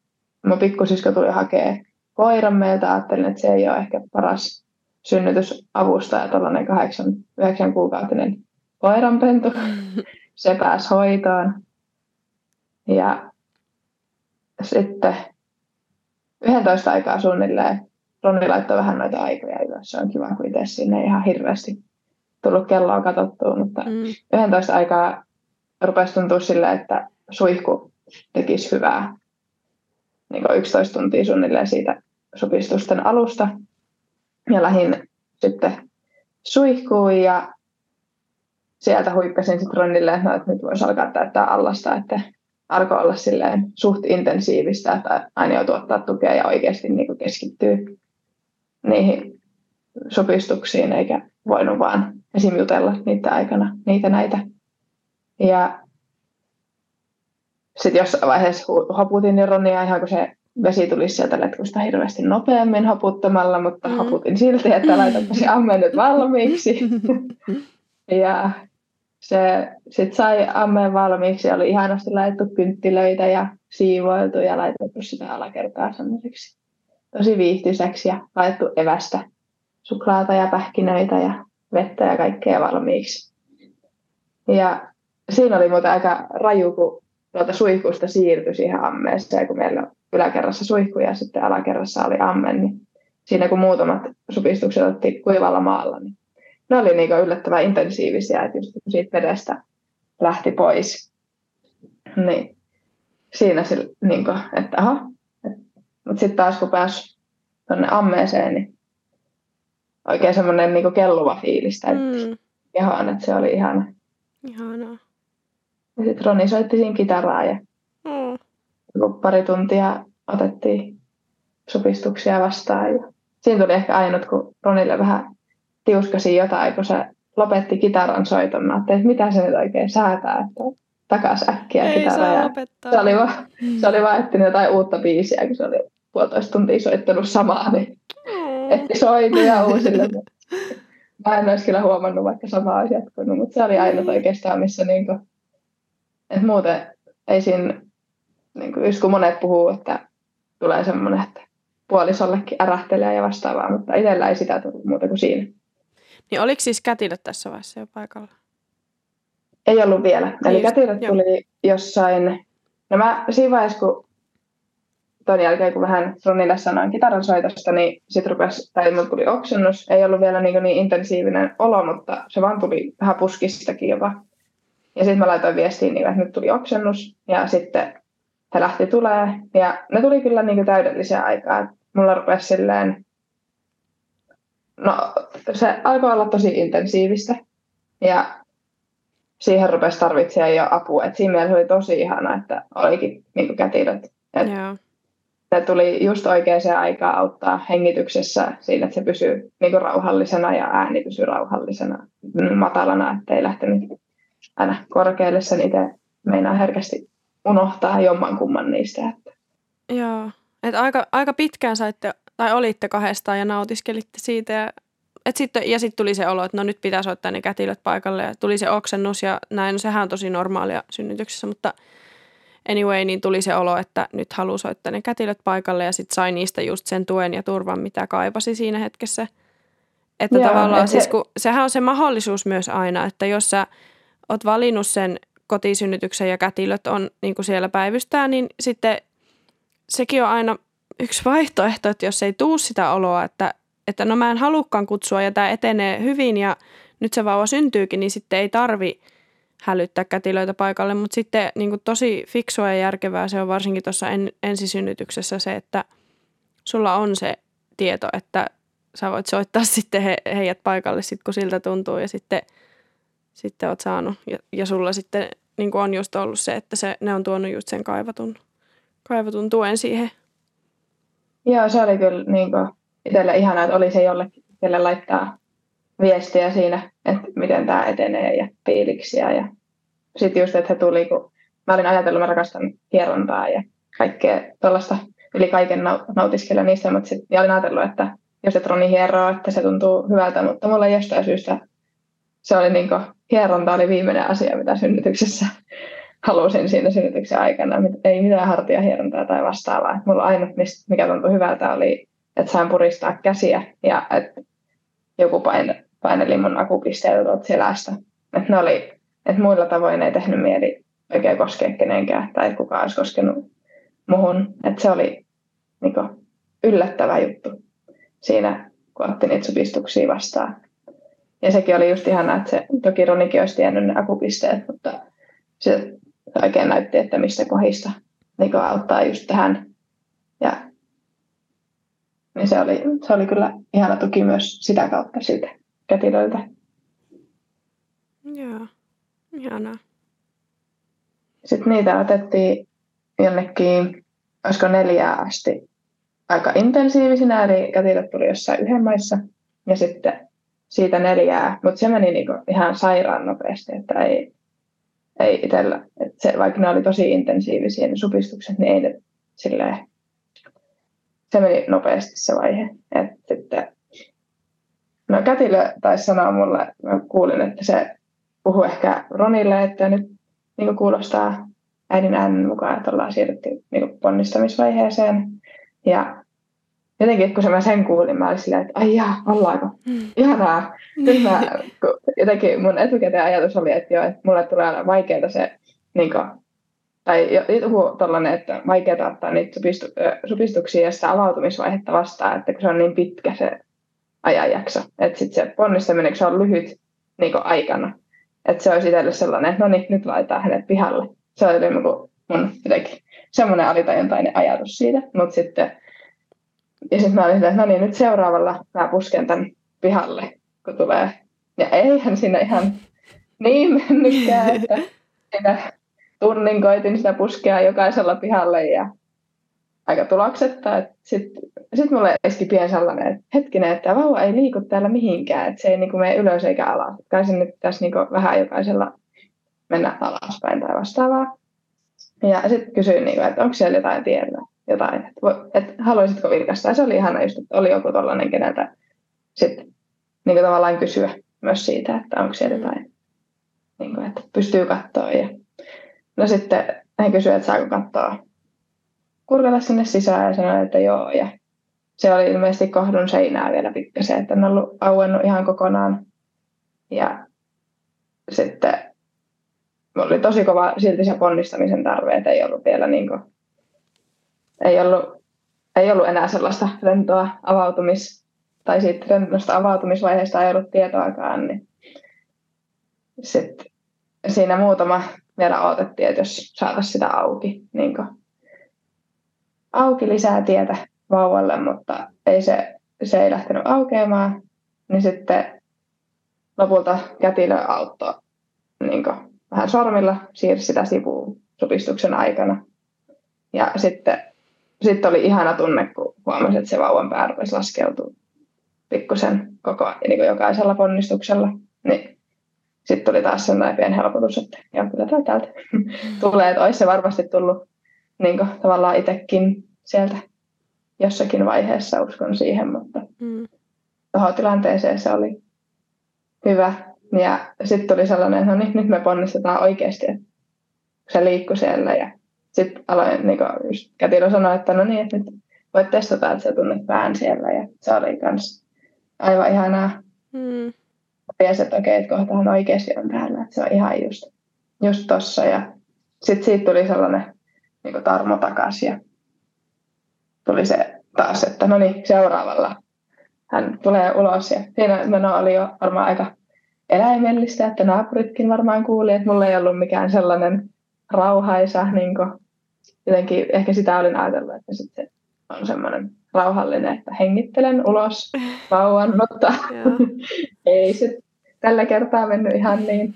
mun pikkusisko tuli hakea koiran meiltä. Ajattelin, että se ei ole ehkä paras synnytysavustaja, tällainen kahdeksan, yhdeksän kuukautinen koiranpentu. <laughs> Se pääsi hoitoon. Ja sitten 11 aikaa suunnilleen Ronni laittoi vähän noita aikoja ylös. Se on kiva, kun itse sinne ihan hirveästi tullut kelloa katsottua, mutta mm. 11 aikaa rupesi tuntua sille, että suihku tekisi hyvää. Niin 11 tuntia suunnilleen siitä supistusten alusta. Ja lähdin sitten suihkuun ja sieltä huikkasin sitten Ronnille, että, no, että nyt voisi alkaa täyttää allasta, että alkoi olla silleen suht intensiivistä, että aina joutuu ottaa tukea ja oikeasti niin keskittyy niihin sopistuksiin, eikä voinut vaan esim. jutella niitä aikana, niitä näitä. Ja sitten jossain vaiheessa haputin niin Ronia ihan kun se vesi tuli sieltä letkusta hirveästi nopeammin haputtamalla, mutta mm. haputin silti, että laitanpa se amme nyt valmiiksi. <laughs> ja se sitten sai ammeen valmiiksi ja oli ihanasti laitettu kynttilöitä ja siivoiltu ja laitettu sitä alakertaa semmoiseksi tosi viihtyiseksi ja laitettu evästä, suklaata ja pähkinöitä ja vettä ja kaikkea valmiiksi. Ja siinä oli muuten aika raju, kun tuolta suihkusta siirtyi siihen ammeeseen, kun meillä yläkerrassa suihku ja sitten alakerrassa oli amme, niin siinä kun muutamat supistukset otti kuivalla maalla, niin ne oli niin yllättävän intensiivisiä, että just siitä vedestä lähti pois. Niin siinä se, niin kuin, että aha, mutta sitten taas kun pääsi tuonne ammeeseen, niin oikein semmoinen niin kelluva fiilis täytti mm. kehoon, että se oli ihana. Ihanaa. Ja sitten Roni soitti siinä kitaraa ja mm. pari tuntia otettiin supistuksia vastaan. Ja siinä tuli ehkä ainut, kun Ronille vähän tiuskasi jotain, kun se lopetti kitaran soiton. Mä että mitä se nyt oikein säätää, että takas äkkiä Ei kitaraa. Ja se oli vaan, se oli vaan etsinyt jotain uutta biisiä, kun se oli puolitoista tuntia soittanut samaa, niin mm. etti soituja uusille. Mä en olisi kyllä huomannut, vaikka sama olisi jatkunut, mutta se oli aina oikeastaan, missä niin kuin, että muuten ei siinä, niin kuin, just kun monet puhuu, että tulee semmoinen, että puolisollekin ärähtelee ja vastaavaa, mutta itsellä ei sitä tullut muuta kuin siinä. Niin oliko siis kätilöt tässä vaiheessa jo paikalla? Ei ollut vielä. Eli niin kätilöt tuli jossain, no mä siinä vaiheessa, kun ton jälkeen, kun vähän Ronille sanoin kitaran soitosta, niin sitten rupesi, tai mulla tuli oksennus. Ei ollut vielä niin, niin intensiivinen olo, mutta se vaan tuli vähän puskistakin jopa. Ja sitten mä laitoin viestiin, niin, että nyt tuli oksennus. Ja sitten he lähti tulee. Ja ne tuli kyllä niin täydellisiä aikaa. Mulla rupesi silleen, no se alkoi olla tosi intensiivistä. Ja siihen rupesi tarvitsemaan jo apua. Et siinä mielessä oli tosi ihana, että olikin niin kätilöt. Et yeah. Ne tuli just oikeaan aikaan auttaa hengityksessä siinä, että se pysyy niin rauhallisena ja ääni pysyy rauhallisena, matalana, ettei lähtenyt aina korkealle. Sen itse meinaa herkästi unohtaa jomman kumman niistä. Että. Joo, että aika, aika pitkään saitte, tai olitte kahdestaan ja nautiskelitte siitä ja et sitten, ja sitten tuli se olo, että no nyt pitää soittaa ne kätilöt paikalle ja tuli se oksennus ja näin. No sehän on tosi normaalia synnytyksessä, mutta anyway, niin tuli se olo, että nyt haluaa soittaa ne kätilöt paikalle ja sitten sai niistä just sen tuen ja turvan, mitä kaipasi siinä hetkessä. Että Joo, tavallaan et siis, kun, sehän on se mahdollisuus myös aina, että jos sä oot valinnut sen kotisynnytyksen ja kätilöt on niin kuin siellä päivystää, niin sitten sekin on aina yksi vaihtoehto, että jos ei tuu sitä oloa, että että no mä en halukkaan kutsua ja tämä etenee hyvin ja nyt se vauva syntyykin, niin sitten ei tarvi hälyttää kätilöitä paikalle, mutta sitten niin tosi fiksua ja järkevää se on varsinkin tuossa en, ensisynnytyksessä se, että sulla on se tieto, että sä voit soittaa <laughs> sitten he, heidät paikalle sit, kun siltä tuntuu ja sitten, sitten oot saanut ja, ja sulla sitten niin on just ollut se, että se, ne on tuonut just sen kaivatun, kaivatun tuen siihen. Joo, se oli kyllä niin kuin itselle ihanaa, että oli se jollekin, kelle laittaa viestiä siinä, että miten tämä etenee ja fiiliksiä. Ja sitten just, että he tuli, kun mä olin ajatellut, että mä rakastan hierontaa ja kaikkea tuollaista yli kaiken nautiskella niistä, mutta sitten olin ajatellut, että jos et Roni hieroo, että se tuntuu hyvältä, mutta mulla jostain syystä se oli niin kuin, hieronta oli viimeinen asia, mitä synnytyksessä halusin siinä synnytyksen aikana. Ei mitään hartiahierontaa tai vastaavaa. Mulla ainut, mikä tuntui hyvältä, oli että sain puristaa käsiä ja että joku paine, paineli mun akupisteitä tuolta selästä. Että ne oli, että muilla tavoin ei tehnyt mieli oikein koskea kenenkään tai kukaan olisi koskenut muhun. Että se oli niin kuin, yllättävä juttu siinä, kun otti niitä supistuksia vastaan. Ja sekin oli just ihana, että se, toki Ronikin olisi tiennyt ne akupisteet, mutta se oikein näytti, että mistä kohdista niin auttaa just tähän. Ja niin se oli, se oli kyllä ihana tuki myös sitä kautta siltä kätilöiltä. Joo, ihanaa. Sitten niitä otettiin jonnekin, olisiko neljää asti aika intensiivisinä, eli kätilöt tuli jossain yhden maissa, ja sitten siitä neljää, mutta se meni niinku ihan sairaan nopeasti, että ei, ei itsellä, että se, vaikka ne oli tosi intensiivisiä ne supistukset, niin ei ne silleen se meni nopeasti se vaihe. Että sitten, no kätilö taisi sanoa mulle, mä kuulin, että se puhuu ehkä Ronille, että nyt niin kuulostaa äidin äänen mukaan, että ollaan siirrytty niin ponnistamisvaiheeseen. Ja jotenkin, kun se mä sen kuulin, mä olin silleen, että ai jaa, ollaanko? Mm. Ihanaa. Nyt mä, jotenkin mun etukäteen ajatus oli, että joo, että mulle tulee aina vaikeaa se niin kuin, tai joku tällainen, että vaikeaa ottaa niitä supistu, supistuksia ja sitä avautumisvaihetta vastaan, että kun se on niin pitkä se ajanjakso, että sitten se ponnistaminen, kun se on lyhyt niin aikana, että se olisi itselle sellainen, että no niin, nyt laitetaan hänet pihalle. Se oli niin mun jotenkin semmoinen alitajuntainen ajatus siitä, mutta sitten ja sitten mä olin että no niin, nyt seuraavalla mä pusken tämän pihalle, kun tulee. Ja eihän siinä ihan niin mennytkään, <laughs> että siinä tunnin koitin sitä puskea jokaisella pihalle ja aika tuloksetta. Sitten sit mulle eski pieni sellainen, että hetkinen, että vauva ei liiku täällä mihinkään, että se ei niinku mene ylös eikä alas. Kai nyt tässä niinku vähän jokaisella mennä alaspäin tai vastaavaa. Ja sitten kysyin, niinku, että onko siellä jotain tiellä, jotain, että haluaisitko vilkasta. Ja se oli ihana just, että oli joku tollainen, keneltä sitten niinku tavallaan kysyä myös siitä, että onko siellä jotain, niinku, että pystyy katsoa ja No sitten hän kysyi, että saako katsoa kurkata sinne sisään ja sanoi, että joo. Ja se oli ilmeisesti kohdun seinää vielä pikkasen, että en ollut auennut ihan kokonaan. Ja sitten oli tosi kova silti se ponnistamisen tarve, että ei ollut vielä niin kuin, ei ollut, ei ollut enää sellaista rentoa avautumis, tai siitä rentosta avautumisvaiheesta ei ollut tietoakaan, niin sitten siinä muutama vielä odotettiin, että jos saataisiin sitä auki, niin auki lisää tietä vauvalle, mutta ei se, se ei lähtenyt aukeamaan, niin sitten lopulta kätilö auttoi niin vähän sormilla, siirsi sitä sivuun supistuksen aikana. Ja sitten, sitten oli ihana tunne, kun huomasi, että se vauvan pää rupesi laskeutua pikkusen koko, niin kuin jokaisella ponnistuksella. Niin sitten tuli taas sellainen pieni helpotus, että joo, kyllä tämä täältä <laughs> tulee, että olisi se varmasti tullut niin kuin, tavallaan itsekin sieltä jossakin vaiheessa, uskon siihen, mutta mm. tuohon tilanteeseen se oli hyvä. Ja sitten tuli sellainen, että no niin, nyt me ponnistetaan oikeasti, että se liikkui siellä. Ja sitten aloin, niin kuin just Kätilö sanoi, että no niin, että nyt voit testata, että sä tunnet pään siellä. Ja se oli kans aivan ihanaa. Mm. Tiesi, että okei, että kohtahan oikeasti on täällä, että se on ihan just, just tossa. Ja sitten siitä tuli sellainen niin tarmo takaisin ja tuli se taas, että no niin, seuraavalla hän tulee ulos. Ja siinä meno oli jo varmaan aika eläimellistä, että naapuritkin varmaan kuuli, että mulla ei ollut mikään sellainen rauhaisa, niin kuin, jotenkin ehkä sitä olin ajatellut, että sitten se on semmoinen rauhallinen, että hengittelen ulos <laughs> vauvan, mutta <laughs> ei se tällä kertaa mennyt ihan niin.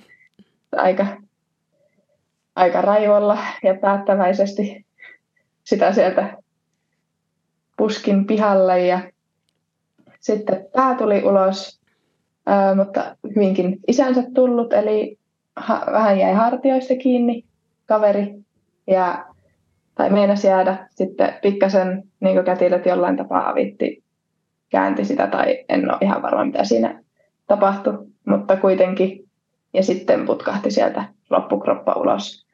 Aika, aika raivolla ja päättäväisesti sitä sieltä puskin pihalle ja sitten pää tuli ulos, ää, mutta hyvinkin isänsä tullut, eli ha- vähän jäi hartioista kiinni kaveri ja tai meinasi jäädä sitten pikkasen niin kätilöt jollain tapaa avitti, käänti sitä tai en ole ihan varma mitä siinä tapahtui, mutta kuitenkin ja sitten putkahti sieltä loppukroppa ulos.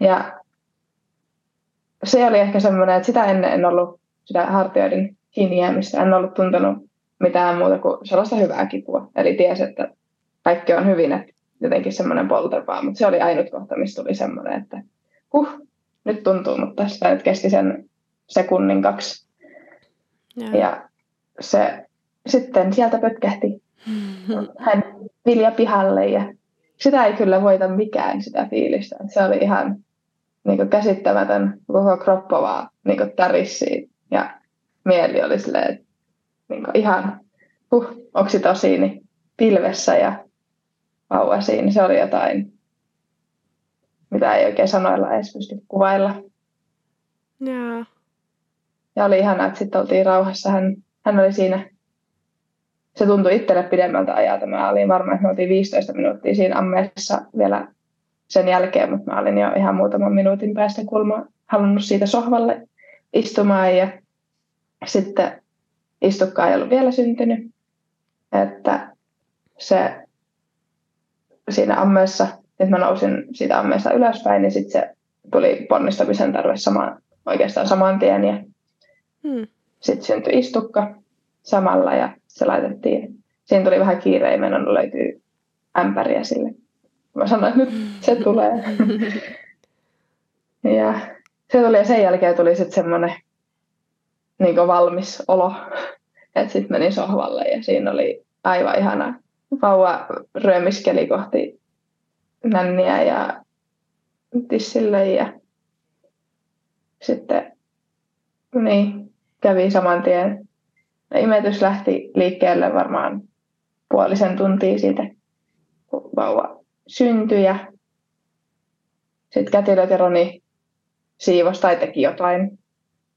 Ja se oli ehkä semmoinen, että sitä ennen en ollut sitä hartioiden kiinni en ollut tuntenut mitään muuta kuin sellaista hyvää kipua. Eli tiesi, että kaikki on hyvin, että jotenkin semmoinen polterpaa, mutta se oli ainut kohta, missä tuli semmoinen, että huh, nyt tuntuu, mutta sitä nyt kesti sen sekunnin kaksi. Ja, ja se sitten sieltä pötkähti <laughs> hän Vilja pihalle ja sitä ei kyllä voita mikään sitä fiilistä. Se oli ihan niin kuin käsittämätön, koko kroppa vaan niin kuin ja mieli oli silleen, että niin kuin ihan huh, oksitosiini pilvessä ja vauva siinä. Se oli jotain mitä ei oikein sanoilla edes pysty kuvailla. Yeah. Ja oli ihanaa, että sitten oltiin rauhassa. Hän, hän oli siinä, se tuntui itselle pidemmältä ajalta. Mä olin varma, että me oltiin 15 minuuttia siinä ammeessa vielä sen jälkeen, mutta mä olin jo ihan muutaman minuutin päästä kulma halunnut siitä sohvalle istumaan ja sitten istukka ei ollut vielä syntynyt. Että se siinä ammeessa että mä nousin siitä ammeesta ylöspäin, niin sitten se tuli ponnistamisen tarve sama, oikeastaan saman tien. Ja hmm. Sitten syntyi istukka samalla ja se laitettiin. Siinä tuli vähän kiire, ei meidän löytyy ämpäriä sille. Mä sanoin, että nyt se tulee. <laughs> ja se tuli ja sen jälkeen tuli sitten semmoinen niin valmis olo. Että sitten menin sohvalle ja siinä oli aivan ihana. Vauva röömiskeli kohti nänniä ja tissille ja sitten niin, kävi saman tien. Imetys lähti liikkeelle varmaan puolisen tuntia siitä, kun vauva syntyi ja sitten kätilöt ja Roni siivos tai teki jotain.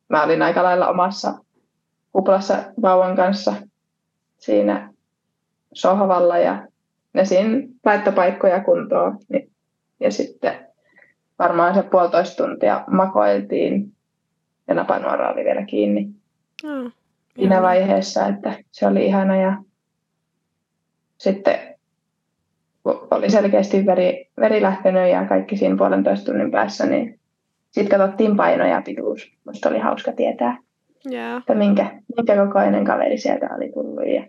Mä olin aika lailla omassa kuplassa vauvan kanssa siinä sohvalla ja ne siinä laittoi paikkoja kuntoon. Niin, ja sitten varmaan se puolitoista tuntia makoiltiin ja napanuora oli vielä kiinni mm, siinä vaiheessa, että se oli ihana ja sitten oli selkeästi veri, veri lähtenyt ja kaikki siinä puolentoista tunnin päässä, niin sitten katsottiin paino ja pituus. Musta oli hauska tietää, yeah. että minkä, minkä kokoinen kaveri sieltä oli tullut. Ja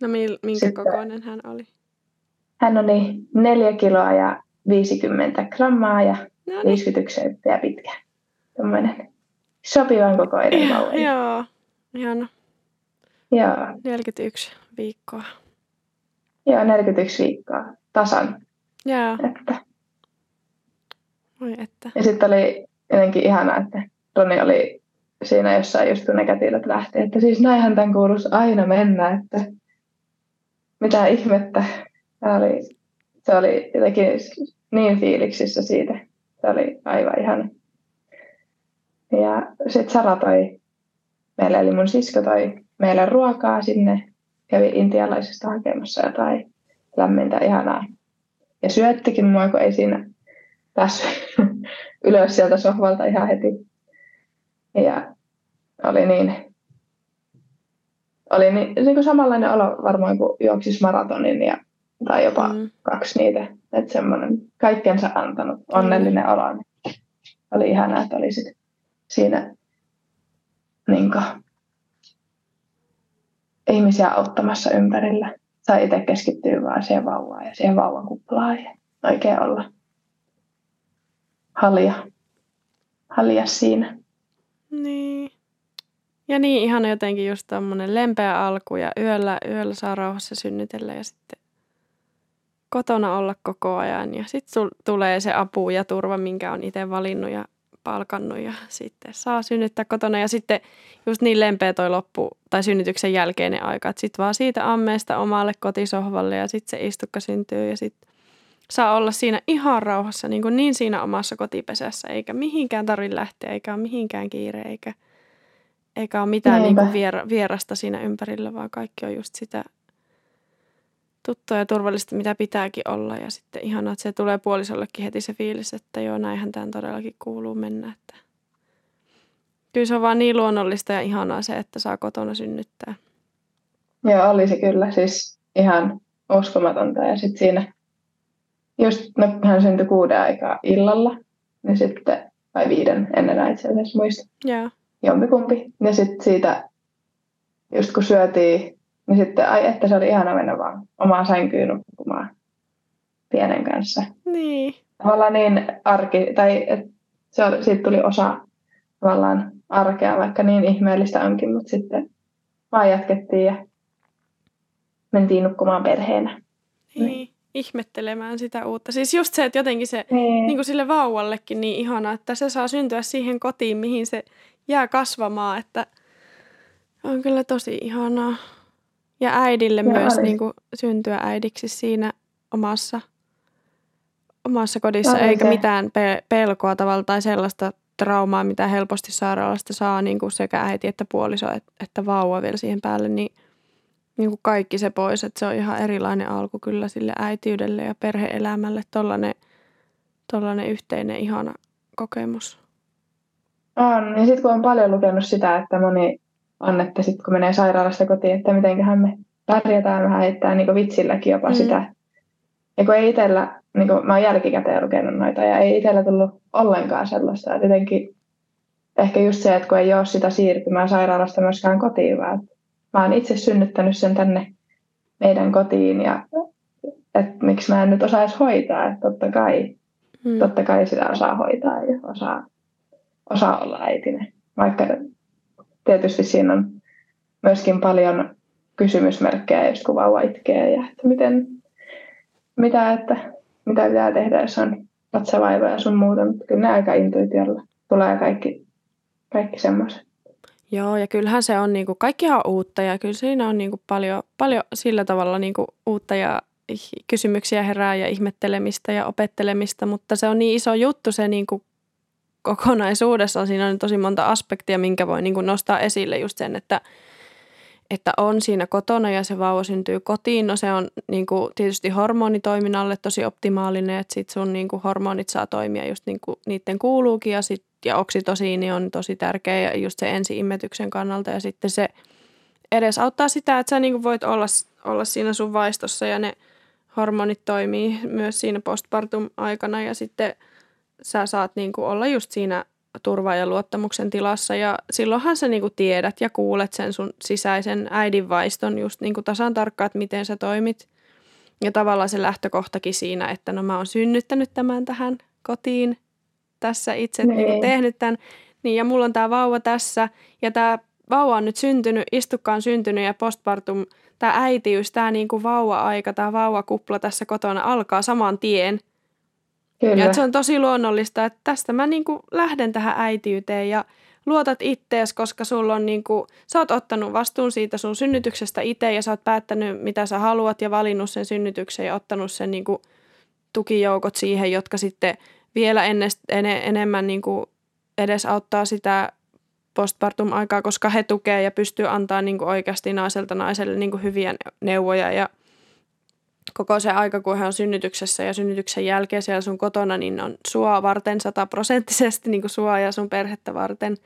No minkä Sitten, kokoinen hän oli? Hän oli 4 kiloa ja 50 grammaa ja no niin. 51 senttiä pitkä. Tuommoinen sopivan kokoinen vauva. Joo, ihana. Joo. 41 viikkoa. Joo, 41 viikkoa tasan. Joo. Että. Oi että. Ja sitten oli jotenkin ihanaa, että Roni oli siinä jossain just kun ne kätilöt lähti, että siis näinhän tämän kuuluisi aina mennä, että mitä ihmettä. Tämä oli, se oli jotenkin niin fiiliksissä siitä. Se oli aivan ihan. Ja sitten Sara toi meille, eli mun sisko toi meille ruokaa sinne. Kävi intialaisesta hakemassa jotain lämmintä ihanaa. Ja syöttikin mua, kun ei siinä päässyt <laughs> ylös sieltä sohvalta ihan heti. Ja oli niin, oli niin, niin kuin samanlainen olo varmaan kuin juoksis maratonin ja, tai jopa mm. kaksi niitä. Että semmoinen kaikkensa antanut onnellinen mm. olo. Niin oli ihanaa, että oli sit siinä niin kuin, ihmisiä auttamassa ympärillä. Sai itse keskittyä vaan siihen vauvaan ja siihen vauvan kuplaan ja oikein olla halia, halia siinä. Niin. Ja niin ihan jotenkin just tämmöinen lempeä alku ja yöllä, yöllä saa rauhassa synnytellä ja sitten kotona olla koko ajan. Ja sitten tulee se apu ja turva, minkä on itse valinnut ja palkannut ja sitten saa synnyttää kotona. Ja sitten just niin lempeä toi loppu tai synnytyksen jälkeinen aika, että sitten vaan siitä ammeesta omalle kotisohvalle ja sitten se istukka syntyy ja sitten saa olla siinä ihan rauhassa, niin, kuin niin siinä omassa kotipesässä, eikä mihinkään tarvitse lähteä, eikä ole mihinkään kiire, eikä, eikä ole mitään niin vier, vierasta siinä ympärillä, vaan kaikki on just sitä tuttua ja turvallista, mitä pitääkin olla. Ja sitten ihanaa, että se tulee puolisollekin heti se fiilis, että joo, näinhän tämän todellakin kuuluu mennä. Että kyllä se on vaan niin luonnollista ja ihanaa se, että saa kotona synnyttää. Joo, oli se kyllä. Siis ihan uskomatonta. Ja sitten siinä just, no hän syntyi kuuden aikaa illalla, niin sitten, tai viiden ennen itse asiassa muista. Yeah. Jompikumpi. Ja sitten siitä, just kun syötiin, niin sitten, ai että se oli ihana mennä vaan omaan sänkyyn nukkumaan pienen kanssa. Niin. Tavallaan niin arki, tai et se oli, siitä tuli osa tavallaan arkea, vaikka niin ihmeellistä onkin, mutta sitten vaan jatkettiin ja mentiin nukkumaan perheenä. Niin. niin ihmettelemään sitä uutta. Siis just se, että jotenkin se niin. Niin kuin sille vauvallekin niin ihana, että se saa syntyä siihen kotiin, mihin se jää kasvamaan, että on kyllä tosi ihanaa. Ja äidille ja myös niin kuin, syntyä äidiksi siinä omassa, omassa kodissa, ja eikä se. mitään pe- pelkoa tavalla tai sellaista traumaa, mitä helposti sairaalasta saa niin kuin sekä äiti että puoliso että vauva vielä siihen päälle, niin – niin kuin kaikki se pois, että se on ihan erilainen alku kyllä sille äitiydelle ja perheelämälle tollainen, tollainen yhteinen ihana kokemus. On, ja sitten kun on paljon lukenut sitä, että moni on, että sitten kun menee sairaalasta kotiin, että mitenköhän me pärjätään vähän heittää niin vitsilläkin jopa mm. sitä. Ja kun ei itsellä, niin kuin mä oon jälkikäteen lukenut noita, ja ei itsellä tullut ollenkaan sellaista, että jotenkin ehkä just se, että kun ei ole sitä siirtymää sairaalasta myöskään kotiin, vaan mä oon itse synnyttänyt sen tänne meidän kotiin ja että miksi mä en nyt osaisi hoitaa, että totta kai, hmm. totta kai sitä osaa hoitaa ja osaa, osaa olla äitinen. Vaikka tietysti siinä on myöskin paljon kysymysmerkkejä, just kun vauva itkee ja että miten, mitä, että, mitä pitää tehdä, jos on vatsavaiva ja sun muuta, mutta kyllä ne aika intuitiolla tulee kaikki, kaikki semmoiset. Joo, ja kyllähän se on niinku, kaikkihan uutta ja kyllä siinä on niinku paljon, paljon sillä tavalla niinku uutta ja kysymyksiä herää ja ihmettelemistä ja opettelemista, mutta se on niin iso juttu se niinku kokonaisuudessaan. Siinä on tosi monta aspektia, minkä voi niinku nostaa esille just sen, että, että on siinä kotona ja se vauva syntyy kotiin. No se on niinku tietysti hormonitoiminnalle tosi optimaalinen, että sit sun niinku hormonit saa toimia just niin kuin niiden kuuluukin ja sit ja oksitosiini on tosi tärkeä ja just se ensi-immetyksen kannalta ja sitten se edes auttaa sitä, että sä niin voit olla, olla siinä sun vaistossa ja ne hormonit toimii myös siinä postpartum aikana ja sitten sä saat niin kuin olla just siinä turva- ja luottamuksen tilassa ja silloinhan sä niin kuin tiedät ja kuulet sen sun sisäisen äidinvaiston just niin kuin tasan tarkkaan, että miten sä toimit. Ja tavallaan se lähtökohtakin siinä, että no mä oon synnyttänyt tämän tähän kotiin tässä itse niin. Niin tehnyt tämän. Niin, ja mulla on tämä vauva tässä ja tämä vauva on nyt syntynyt, istukka on syntynyt ja postpartum, tämä äitiys, tämä niinku vauva-aika, tämä vauvakupla tässä kotona alkaa saman tien. Kyllä. Ja se on tosi luonnollista, että tästä mä niinku lähden tähän äitiyteen ja luotat ittees, koska sulla on niinku, sä oot ottanut vastuun siitä sun synnytyksestä itse ja sä oot päättänyt, mitä sä haluat ja valinnut sen synnytyksen ja ottanut sen niinku tukijoukot siihen, jotka sitten vielä ennest, en, enemmän niinku edes auttaa sitä postpartum-aikaa, koska he tukee ja pystyy antaa niin kuin oikeasti naiselta naiselle niin kuin hyviä neuvoja ja koko se aika, kun he on synnytyksessä ja synnytyksen jälkeen siellä sun kotona, niin on sua varten sataprosenttisesti niin kuin sua ja sun perhettä varten.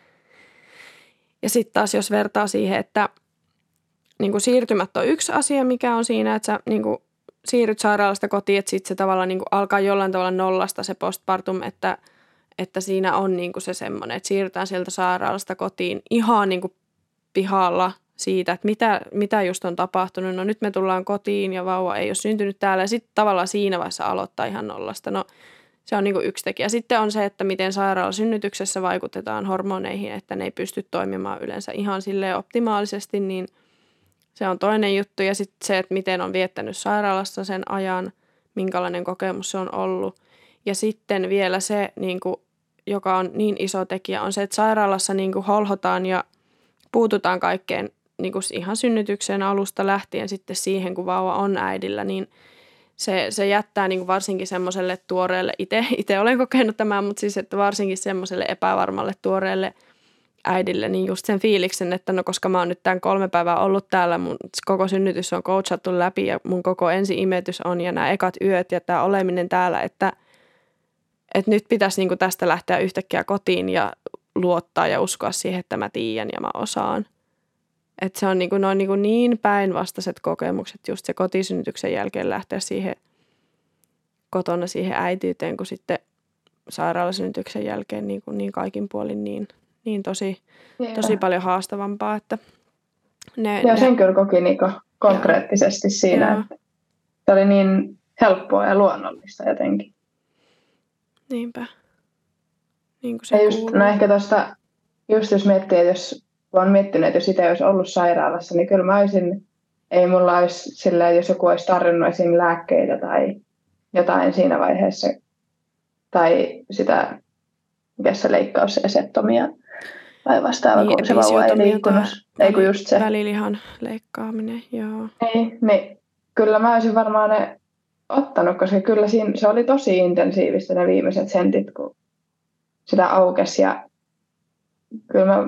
Ja sitten taas jos vertaa siihen, että niin kuin siirtymät on yksi asia, mikä on siinä, että sä niin kuin siirryt sairaalasta kotiin, että sitten se tavallaan niin kuin alkaa jollain tavalla nollasta se postpartum, että – että siinä on niin kuin se semmoinen, että siirrytään sieltä sairaalasta kotiin ihan niin kuin pihalla siitä, että mitä, mitä just on tapahtunut. No nyt me tullaan kotiin ja vauva ei ole syntynyt täällä ja sitten tavallaan siinä vaiheessa aloittaa ihan nollasta. No se on niin kuin yksi tekijä. Sitten on se, että miten sairaalasynnytyksessä vaikutetaan hormoneihin, että ne ei pysty toimimaan yleensä ihan sille optimaalisesti, niin se on toinen juttu. Ja sitten se, että miten on viettänyt sairaalassa sen ajan, minkälainen kokemus se on ollut. Ja sitten vielä se, niin kuin joka on niin iso tekijä, on se, että sairaalassa niin kuin holhotaan ja puututaan kaikkeen niin kuin ihan synnytyksen alusta lähtien sitten siihen, kun vauva on äidillä, niin se, se jättää niin kuin varsinkin semmoiselle tuoreelle, itse olen kokenut tämän, mutta siis että varsinkin semmoiselle epävarmalle tuoreelle äidille, niin just sen fiiliksen, että no koska mä oon nyt tämän kolme päivää ollut täällä, mun koko synnytys on coachattu läpi ja mun koko ensi-imetys on ja nämä ekat yöt ja tämä oleminen täällä, että – että nyt pitäisi niin kuin tästä lähteä yhtäkkiä kotiin ja luottaa ja uskoa siihen, että mä tiedän ja mä osaan. Että se on niin, kuin, noin niin, kuin niin päinvastaiset kokemukset just se kotisynnytyksen jälkeen lähteä siihen kotona siihen äitiyteen, kuin sitten sairaalasynnytyksen jälkeen niin, kuin niin kaikin puolin niin, niin tosi, tosi paljon haastavampaa. Että ne, ja ne, sen kyllä koki niin konkreettisesti ja, siinä, ja. että se oli niin helppoa ja luonnollista jotenkin. Niinpä. Niin kuin se ja just, no ehkä tuosta, just jos miettii, että jos olen miettinyt, että jos itse olisi ollut sairaalassa, niin kyllä mä olisin, ei mulla olisi sillä, jos joku olisi tarjonnut esim. lääkkeitä tai jotain siinä vaiheessa, tai sitä, mikä se leikkaus, esettomia vai vastaava, niin, kun se vauva ei liikkunut. Ei kun just se. Välilihan leikkaaminen, joo. Niin, niin kyllä mä olisin varmaan ne ottanut, koska kyllä siinä, se oli tosi intensiivistä ne viimeiset sentit, kun sitä aukesi ja kyllä mä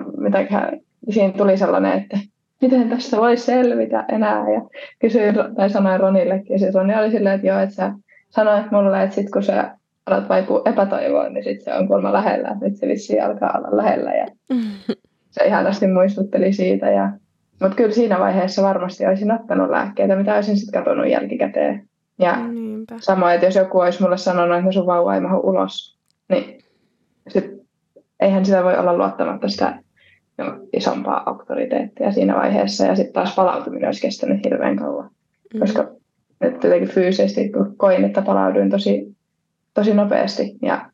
mitäkään, siinä tuli sellainen, että miten tästä voi selvitä enää ja kysyin tai sanoin Ronillekin ja siis Roni oli silleen, että joo, että sä sanoit mulle, että sit kun sä alat vaipua epätoivoon, niin sit se on kuulemma lähellä, että nyt se vissiin alkaa olla lähellä ja <laughs> se ihanasti muistutteli siitä ja mutta kyllä siinä vaiheessa varmasti olisin ottanut lääkkeitä, mitä olisin sitten katsonut jälkikäteen. Ja Niinpä. samoin, että jos joku olisi mulle sanonut, että sun vauva ei mahu ulos, niin sit, eihän sitä voi olla luottamatta sitä isompaa auktoriteettia siinä vaiheessa. Ja sitten taas palautuminen olisi kestänyt hirveän kauan. Mm. Koska nyt jotenkin fyysisesti kun koin, että palauduin tosi, tosi nopeasti. Ja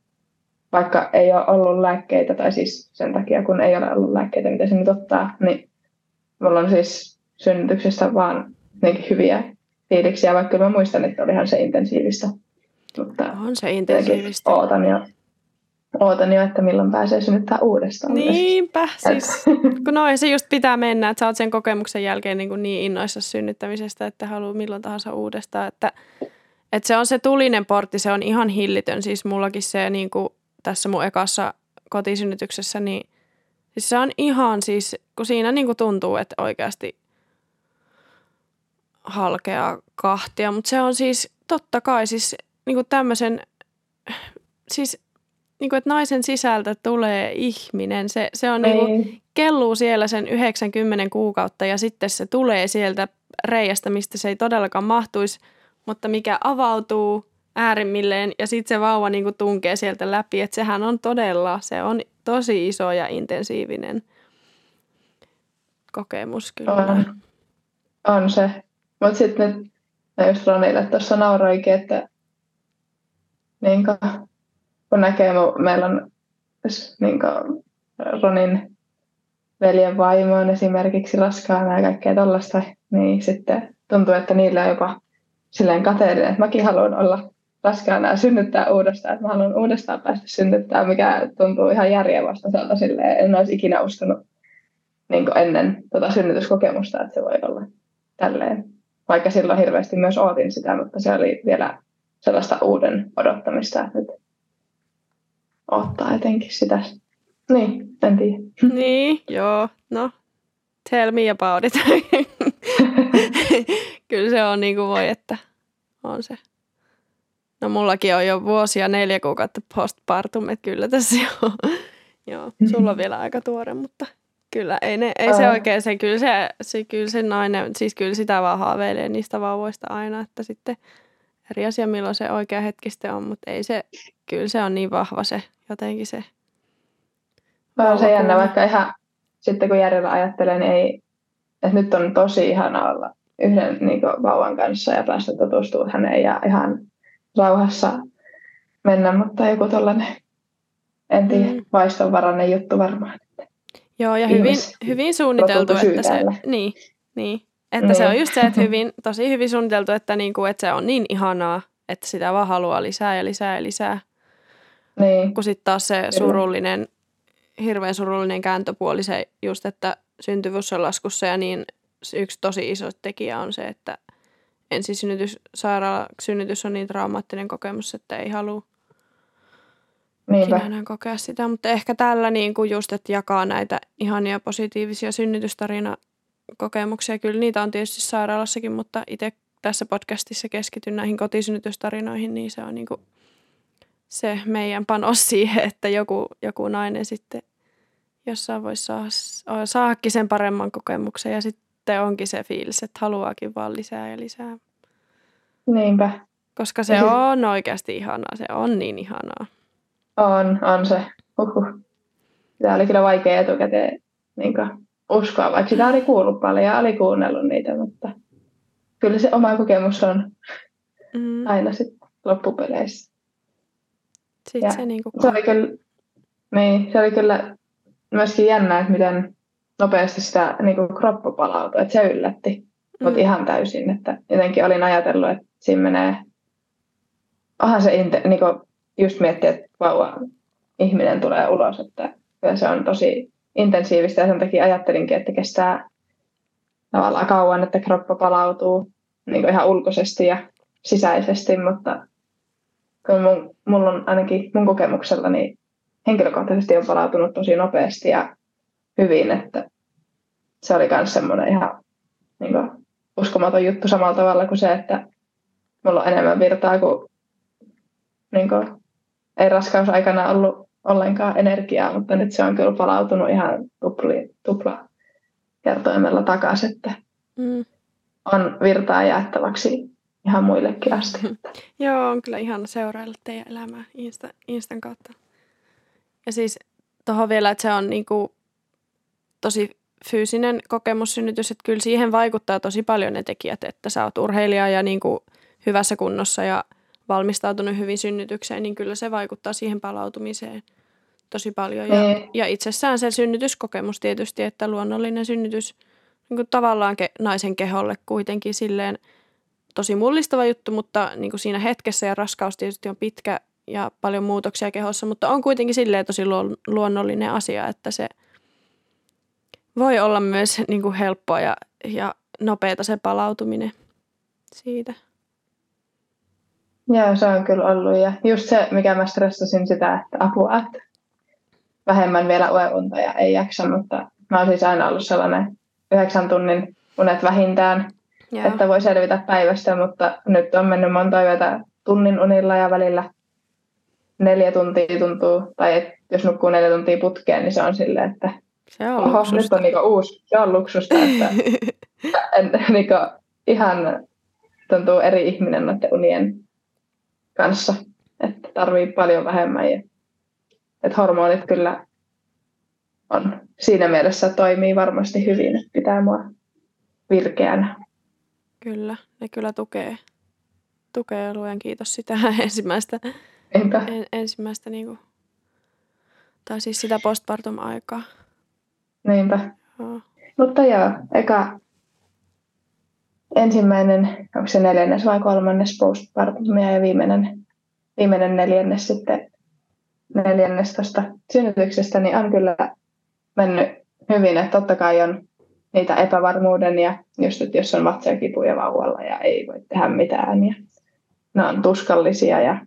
vaikka ei ole ollut lääkkeitä, tai siis sen takia kun ei ole ollut lääkkeitä, mitä se nyt ottaa, niin mulla on siis synnytyksestä vaan hyviä fiiliksiä, vaikka mä muistan, että olihan se intensiivistä. Mutta on se intensiivistä. Ootan jo, ootan jo, että milloin pääsee synnyttää uudestaan. Niinpä, siis, <laughs> kun noin se just pitää mennä, että sä oot sen kokemuksen jälkeen niin, kuin niin innoissa synnyttämisestä, että haluaa milloin tahansa uudestaan, että, että se on se tulinen portti, se on ihan hillitön, siis mullakin se niin kuin tässä mun ekassa kotisynnytyksessä, niin siis se on ihan siis, kun siinä niin kuin tuntuu, että oikeasti halkeaa kahtia, mutta se on siis totta kai siis niin kuin tämmöisen, siis niin kuin, että naisen sisältä tulee ihminen. Se, se on niin kuin, kelluu siellä sen 90 kuukautta ja sitten se tulee sieltä reiästä, mistä se ei todellakaan mahtuisi, mutta mikä avautuu äärimmilleen ja sitten se vauva niin kuin tunkee sieltä läpi. Että sehän on todella, se on tosi iso ja intensiivinen kokemus kyllä. On, on se. Mutta sitten nyt mä just Ronille tuossa nauroikin, että niin kuin, kun näkee, meillä on niin kuin, Ronin veljen vaimoon esimerkiksi raskaana ja kaikkea tollaista, niin sitten tuntuu, että niillä on jopa silleen kateellinen, että mäkin haluan olla raskaana ja synnyttää uudestaan, että mä haluan uudestaan päästä synnyttää, mikä tuntuu ihan järjenvastaiselta silleen, en olisi ikinä uskonut niin ennen tota synnytyskokemusta, että se voi olla tälleen. Vaikka silloin hirveästi myös ootin sitä, mutta se oli vielä sellaista uuden odottamista, että nyt ottaa jotenkin sitä. Niin, en tiedä. <laughs> Niin, joo. No, tell me about it. <laughs> Kyllä se on niin kuin voi, että on se. No mullakin on jo vuosia neljä kuukautta postpartum, että kyllä tässä jo. <laughs> joo, sulla on vielä aika tuore, mutta kyllä ei, ne, ei se oikein se, kyllä se, se, kyllä se nainen, siis kyllä sitä vaan haaveilee niistä vauvoista aina, että sitten eri asia milloin se oikea hetki sitten on, mutta ei se, kyllä se on niin vahva se jotenkin se. On se jännä, vaikka ihan sitten kun järjellä ajattelee, niin ei, että nyt on tosi ihana olla yhden niin kuin, vauvan kanssa ja päästä tutustumaan häneen ja ihan rauhassa mennä, mutta joku tällainen, en tiedä, mm. vaistonvarainen juttu varmaan. Joo, ja hyvin, hyvin suunniteltu, että se, niin, niin, että niin. se on just se, että hyvin, tosi hyvin suunniteltu, että, niinku, että se on niin ihanaa, että sitä vaan haluaa lisää ja lisää ja lisää. Niin. Kun sitten taas se surullinen, hirveän surullinen kääntöpuoli se just, että syntyvyys on laskussa ja niin yksi tosi iso tekijä on se, että ensisynnytyssairaala synnytys on niin traumaattinen kokemus, että ei halua Niinpä. enää kokea sitä. Mutta ehkä tällä niin kuin just, että jakaa näitä ihania positiivisia synnytystarina kokemuksia. Kyllä niitä on tietysti sairaalassakin, mutta itse tässä podcastissa keskityn näihin kotisynnytystarinoihin, niin se on niin kuin se meidän panos <laughs> siihen, että joku, joku nainen sitten jossain voisi saada, saakin sen paremman kokemuksen ja sitten onkin se fiilis, että haluaakin vaan lisää ja lisää. Niinpä. Koska se on oikeasti ihanaa, se on niin ihanaa. On, on se. Uhuh. Tämä oli kyllä vaikea etukäteen niin uskoa, vaikka sitä oli kuullut paljon ja oli kuunnellut niitä, mutta kyllä se oma kokemus on mm. aina sitten loppupeleissä. Sitten se, niin se, oli kyllä, niin, se oli kyllä myöskin jännä, että miten nopeasti sitä niin kuin kroppa palautui, että se yllätti mm. mutta ihan täysin, että jotenkin olin ajatellut, että siinä menee, onhan se niin kuin just miettiä, että vauva ihminen tulee ulos, että se on tosi intensiivistä ja sen takia ajattelinkin, että kestää tavallaan kauan, että kroppa palautuu niin ihan ulkoisesti ja sisäisesti, mutta kun mun, mulla on ainakin mun kokemuksella niin henkilökohtaisesti on palautunut tosi nopeasti ja hyvin, että se oli myös semmoinen ihan niin kuin, uskomaton juttu samalla tavalla kuin se, että mulla on enemmän virtaa kuin, niin kuin ei raskausaikana ollut ollenkaan energiaa, mutta nyt se on kyllä palautunut ihan tupli, tupla kertoimella takaisin, että mm. on virtaa jaettavaksi ihan muillekin asti. Joo, on kyllä ihana seurailla teidän elämää Insta, Instan kautta. Ja siis tuohon vielä, että se on niinku tosi fyysinen kokemussynnytys, että kyllä siihen vaikuttaa tosi paljon ne tekijät, että sä oot urheilija ja niinku hyvässä kunnossa ja valmistautunut hyvin synnytykseen, niin kyllä se vaikuttaa siihen palautumiseen tosi paljon. Ja, mm. ja itsessään se synnytyskokemus tietysti, että luonnollinen synnytys niin kuin tavallaan ke, naisen keholle kuitenkin silleen tosi mullistava juttu, mutta niin kuin siinä hetkessä ja raskaus tietysti on pitkä ja paljon muutoksia kehossa, mutta on kuitenkin silleen tosi luonnollinen asia, että se voi olla myös niin kuin helppoa ja, ja nopeata se palautuminen siitä. Joo, se on kyllä ollut. Ja just se, mikä mä stressasin sitä, että apua, että vähemmän vielä unta ja ei jaksa, mutta mä oon siis aina ollut sellainen yhdeksän tunnin unet vähintään, Joo. että voi selvitä päivästä, mutta nyt on mennyt monta yötä tunnin unilla ja välillä neljä tuntia tuntuu, tai et, jos nukkuu neljä tuntia putkeen, niin se on silleen, että se on oho, nyt on niinku uusi, se on luksusta, että <laughs> en, niinku, ihan tuntuu eri ihminen noiden unien kanssa, että tarvii paljon vähemmän ja että hormonit kyllä on siinä mielessä toimii varmasti hyvin, että pitää mua virkeänä. Kyllä, ne kyllä tukee, tukee luen kiitos sitä <laughs> ensimmäistä, en, ensimmäistä niin kuin, tai siis sitä postpartum-aikaa. Niinpä. Joo. Mutta joo, eka ensimmäinen, onko se neljännes vai kolmannes postpartumia ja viimeinen, viimeinen neljännes sitten neljännes tuosta synnytyksestä, niin on kyllä mennyt hyvin, että totta kai on niitä epävarmuuden ja just, että jos on vatsakipuja vauvalla ja ei voi tehdä mitään ja ne on tuskallisia ja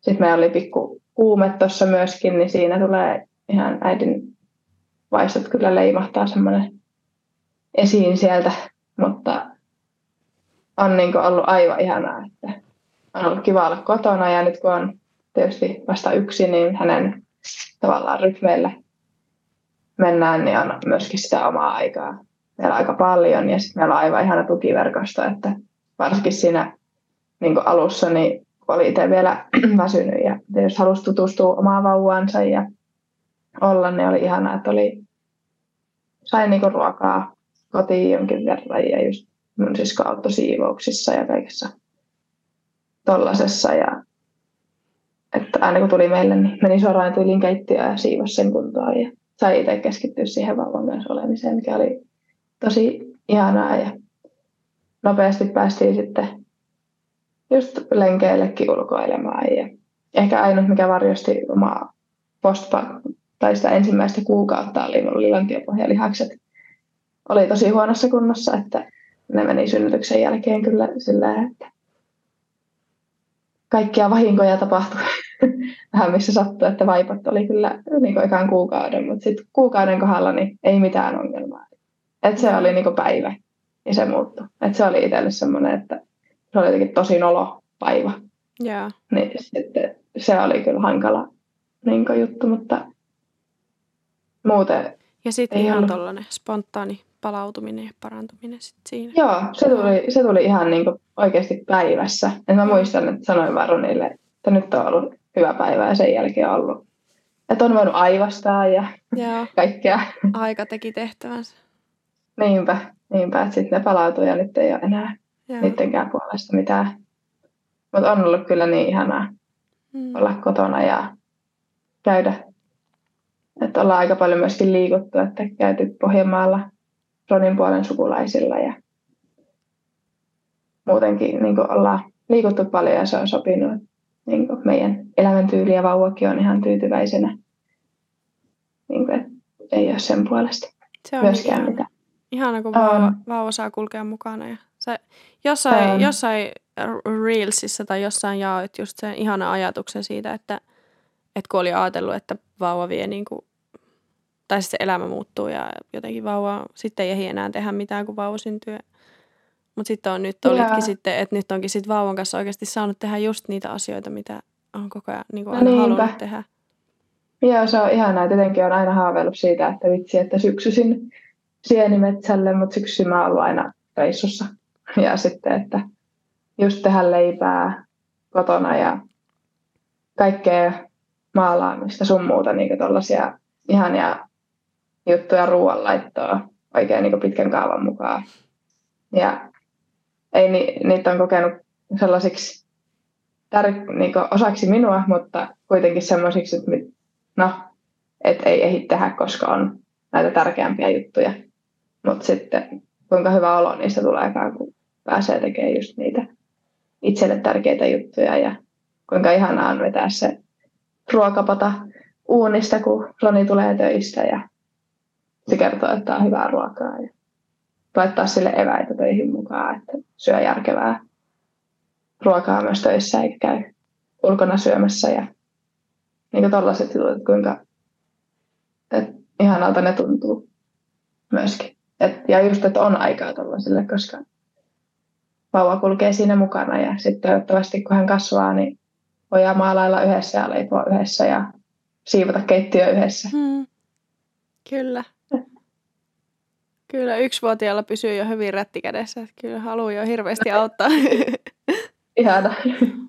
sitten meillä oli pikku kuume tuossa myöskin, niin siinä tulee ihan äidin vaistot kyllä leimahtaa semmoinen esiin sieltä, mutta on niin ollut aivan ihanaa, että on ollut kiva olla kotona. Ja nyt kun on tietysti vasta yksi, niin hänen tavallaan rytmeillä mennään, niin on myöskin sitä omaa aikaa. Meillä aika paljon ja sitten meillä on aivan ihana tukiverkosto, että varsinkin siinä niin alussa, niin oli itse vielä <clears throat> väsynyt ja jos halusi tutustua omaan vauvaansa ja olla, niin oli ihana, että oli, sain niin ruokaa kotiin jonkin verran ja just mun sisko auttoi siivouksissa ja kaikessa tollasessa. Ja, että aina kun tuli meille, niin meni suoraan tyylin keittiöön ja siivosi sen kuntoon ja sai itse keskittyä siihen vauvan kanssa olemiseen, mikä oli tosi ihanaa ja nopeasti päästiin sitten just lenkeillekin ulkoilemaan ja ehkä ainut mikä varjosti omaa postpa tai sitä ensimmäistä kuukautta oli mulla lantiopohjalihakset oli tosi huonossa kunnossa, että ne meni synnytyksen jälkeen kyllä sillä, että kaikkia vahinkoja tapahtui <laughs> vähän missä sattui, että vaipat oli kyllä niin ekaan kuukauden, mutta sitten kuukauden kohdalla niin ei mitään ongelmaa. Et se oli niin päivä ja se muuttui. Et se oli itselle semmoinen, että se oli jotenkin tosi nolo päivä. Yeah. Niin sitten se oli kyllä hankala niin juttu, mutta muuten Ja sitten ihan tuollainen spontaani palautuminen ja parantuminen sit siinä. Joo, se tuli, se tuli ihan niin oikeasti päivässä. Et mä muistan, että sanoin Varonille, että nyt on ollut hyvä päivä ja sen jälkeen on ollut. Että on voinut aivastaa ja Joo. <laughs> kaikkea. Aika teki tehtävänsä. Niinpä, niinpä, että sitten ne palautui ja nyt ei ole enää Joo. niittenkään puolesta mitään. Mutta on ollut kyllä niin ihanaa mm. olla kotona ja käydä. Että ollaan aika paljon myöskin liikuttu, että käyty Pohjanmaalla Ronin puolen sukulaisilla ja muutenkin niin ollaan liikuttu paljon ja se on sopinut. Niin meidän elämäntyyli ja vauvakin on ihan tyytyväisenä. Niin kuin, ei ole sen puolesta se on myöskään ihana. mitään. Ihana, kun vauva, um, vauva saa kulkea mukana. Ja se, jossain, um, jossain Reelsissa tai jossain jaoit just sen ihana ajatuksen siitä, että, että kun oli ajatellut, että vauva vie niin kuin tai se elämä muuttuu ja jotenkin vauva sitten ei ehdi enää tehdä mitään, kun vauva syntyy. Mutta sitten on nyt olitkin sitten, että nyt onkin sitten vauvan kanssa oikeasti saanut tehdä just niitä asioita, mitä on koko ajan niin kuin aina no halunnut tehdä. Joo, se on ihanaa. Tietenkin on aina haaveillut siitä, että vitsi, että syksyisin sienimetsälle, mutta syksyisin mä oon ollut aina reissussa. <laughs> Ja sitten, että just tehdä leipää kotona ja kaikkea maalaamista sun muuta, niin tuollaisia ihania juttuja ruoanlaittoa oikein niin pitkän kaavan mukaan. Ja ei ni, niitä on kokenut sellaisiksi tär, niin osaksi minua, mutta kuitenkin semmoisiksi, että no, et ei ehdi tehdä, koska on näitä tärkeämpiä juttuja. Mutta sitten kuinka hyvä olo niistä tulee, kun pääsee tekemään just niitä itselle tärkeitä juttuja ja kuinka ihanaa on vetää se ruokapata uunista, kun Roni tulee töistä ja se kertoo, että on hyvää ruokaa ja laittaa sille eväitä töihin mukaan, että syö järkevää ruokaa myös töissä eikä käy ulkona syömässä ja niin tollaiset jutut, kuinka että ihanalta ne tuntuu myöskin. Et, ja just, että on aikaa tollaisille, koska vauva kulkee siinä mukana ja sitten toivottavasti kun hän kasvaa, niin voidaan maalailla yhdessä ja leipoa yhdessä ja siivota keittiö yhdessä. Hmm. Kyllä. Kyllä yksivuotiaalla pysyy jo hyvin rätti kädessä. Että kyllä haluaa jo hirveästi auttaa. <laughs> Ihana.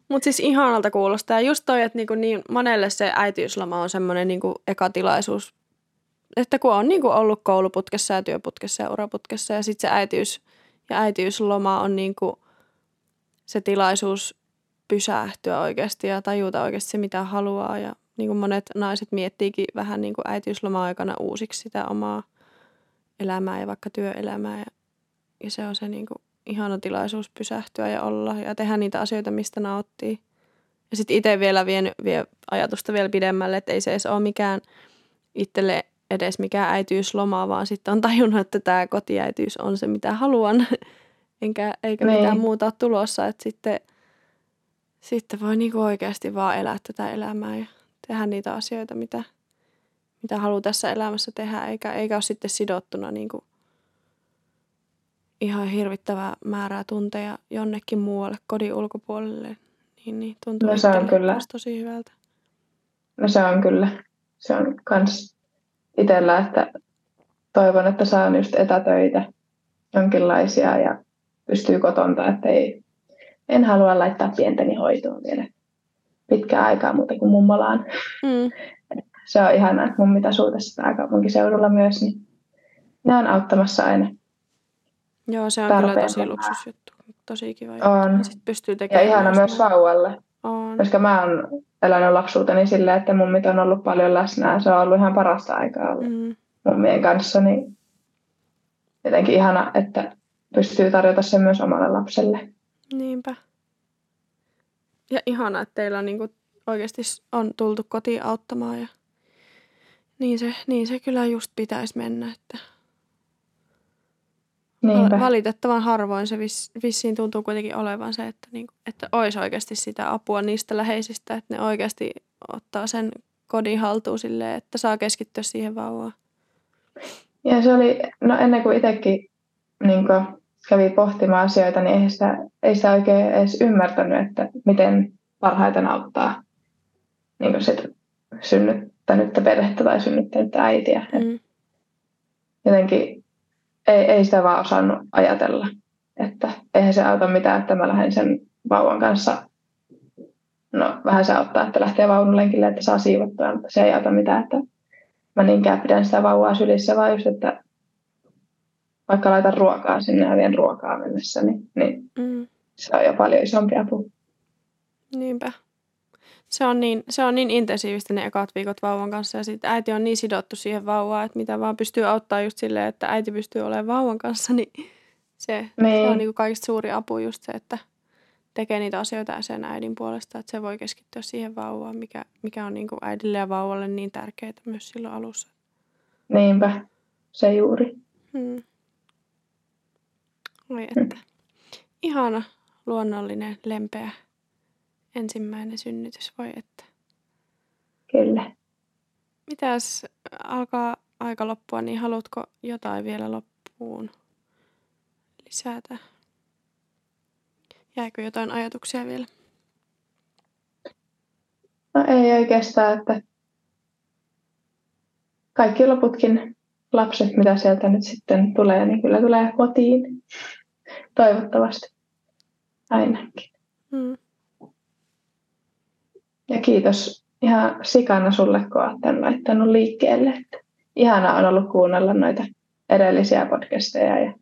Mutta siis ihanalta kuulostaa. Just toi, että niinku niin monelle se äitiysloma on semmoinen niinku eka tilaisuus, että kun on niinku ollut kouluputkessa ja työputkessa ja uraputkessa ja sitten se äitiys ja äitiysloma on niinku se tilaisuus pysähtyä oikeasti ja tajuta oikeasti se, mitä haluaa. Ja niin kuin monet naiset miettiikin vähän niin kuin äitiysloma-aikana uusiksi sitä omaa – elämää ja vaikka työelämää. Ja, ja se on se niin kuin ihana tilaisuus pysähtyä ja olla ja tehdä niitä asioita, mistä nauttii. Ja sitten itse vielä vien, vie ajatusta vielä pidemmälle, että ei se edes ole mikään itselle edes mikään äitiysloma, vaan sitten on tajunnut, että tämä kotiäityys on se, mitä haluan, <laughs> enkä, eikä niin. mitään muuta ole tulossa. Että sitten, sitten voi niinku oikeasti vaan elää tätä elämää ja tehdä niitä asioita, mitä, mitä haluaa tässä elämässä tehdä, eikä, eikä ole sitten sidottuna niinku ihan hirvittävää määrää tunteja jonnekin muualle kodin ulkopuolelle. Niin, niin tuntuu no, se on kyllä. tosi hyvältä. No se on kyllä. Se on kans itsellä, että toivon, että saan just etätöitä jonkinlaisia ja pystyy kotonta, että ei, en halua laittaa pientäni hoitoon vielä pitkää aikaa muuta kuin mummolaan. Mm. Se on ihanaa, että mummit asuu tässä pääkaupunkiseudulla myös, niin ne on auttamassa aina. Joo, se on kyllä tosi luksusjuttu. Tosi kiva On. Sitten pystyy tekemään. Ja ihana myös vauvalle. On. Koska mä oon elänyt lapsuuteni silleen, että mummit on ollut paljon läsnä. Se on ollut ihan parasta aikaa ollut mm. mummien kanssa. Niin jotenkin ihana, että pystyy tarjota sen myös omalle lapselle. Niinpä. Ja ihana, että teillä on niinku oikeasti on tultu kotiin auttamaan ja niin se, niin se kyllä just pitäisi mennä, että Niinpä. Valitettavan harvoin se vis, vissiin tuntuu kuitenkin olevan se, että, niin, että olisi oikeasti sitä apua niistä läheisistä, että ne oikeasti ottaa sen kodin haltuun silleen, että saa keskittyä siihen vauvaan. Ja se oli, no ennen kuin itsekin niin kuin kävi pohtimaan asioita, niin ei sitä, ei sitä oikein edes ymmärtänyt, että miten parhaiten auttaa niin sit synnyttänyttä perhettä tai synnyttänyttä äitiä. Mm. Jotenkin ei, ei sitä vaan osannut ajatella. Että eihän se auta mitään, että mä lähden sen vauvan kanssa, no vähän se auttaa, että lähtee vaunulenkille, että saa siivottua, mutta se ei auta mitään, että mä niinkään pidän sitä vauvaa sylissä, vaan just, että vaikka laitan ruokaa sinne ja vien ruokaa mennessä, niin, niin mm. se on jo paljon isompi apu. Niinpä. Se on, niin, se on niin intensiivistä ne ekat viikot vauvan kanssa ja sitten äiti on niin sidottu siihen vauvaan, että mitä vaan pystyy auttaa just silleen, että äiti pystyy olemaan vauvan kanssa, niin se, niin. se on niin kuin kaikista suuri apu just se, että tekee niitä asioita sen äidin puolesta, että se voi keskittyä siihen vauvaan, mikä, mikä on niin kuin äidille ja vauvalle niin tärkeää myös silloin alussa. Niinpä, se juuri. Hmm. Oi että. Hmm. Ihana, luonnollinen, lempeä ensimmäinen synnytys, voi että. Kyllä. Mitäs alkaa aika loppua, niin haluatko jotain vielä loppuun lisätä? Jääkö jotain ajatuksia vielä? No ei oikeastaan, että kaikki loputkin lapset, mitä sieltä nyt sitten tulee, niin kyllä tulee kotiin. Toivottavasti. Ainakin. Hmm. Ja kiitos ihan sikana sulle, kun olet tämän laittanut liikkeelle. Ihana on ollut kuunnella noita edellisiä podcasteja ja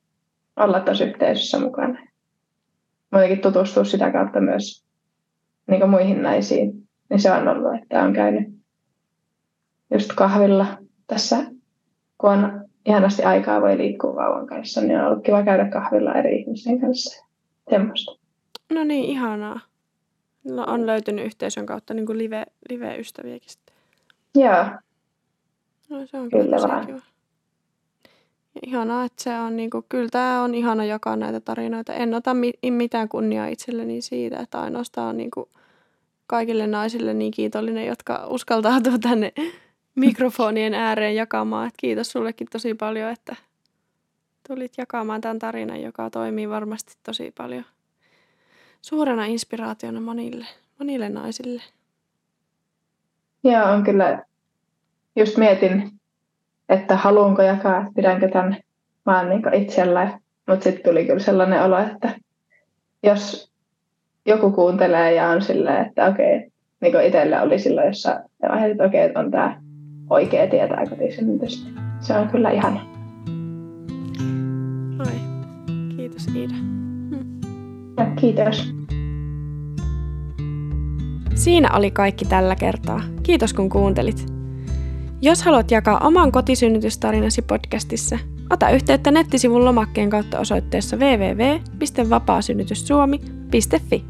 olla tuossa yhteisössä mukana. Muutenkin tutustua sitä kautta myös niin muihin naisiin. Niin se on ollut, että on käynyt just kahvilla tässä, kun on ihanasti aikaa voi liikkua vauvan kanssa, niin on ollut kiva käydä kahvilla eri ihmisten kanssa. Semmoista. No niin, ihanaa. No, on löytynyt yhteisön kautta niin kuin live, live-ystäviäkin sitten. Joo. No se on kyllä, kyllä kiva. Ja ihanaa, että se on niin kuin, kyllä tämä on ihana jakaa näitä tarinoita. En ota mi- mitään kunniaa itselleni siitä, että ainoastaan niin kuin kaikille naisille niin kiitollinen, jotka uskaltautuu tänne <laughs> mikrofonien ääreen jakamaan. Et kiitos sullekin tosi paljon, että tulit jakamaan tämän tarinan, joka toimii varmasti tosi paljon suurena inspiraationa monille, monille naisille. Joo, on kyllä. Just mietin, että haluanko jakaa, että pidänkö tämän vaan niin itsellä. Mutta sitten tuli kyllä sellainen olo, että jos joku kuuntelee ja on silleen, että okei, niin kuin itsellä oli silloin jossain vaiheessa, että okei, että on tämä oikea tietää kotisynnytystä. Se on kyllä ihana. Oi, kiitos Iida. Kiitos. Siinä oli kaikki tällä kertaa. Kiitos kun kuuntelit. Jos haluat jakaa oman kotisynnytystarinasi podcastissa, Ota yhteyttä nettisivun lomakkeen kautta osoitteessa www.vapaasynnytyssuomi.fi.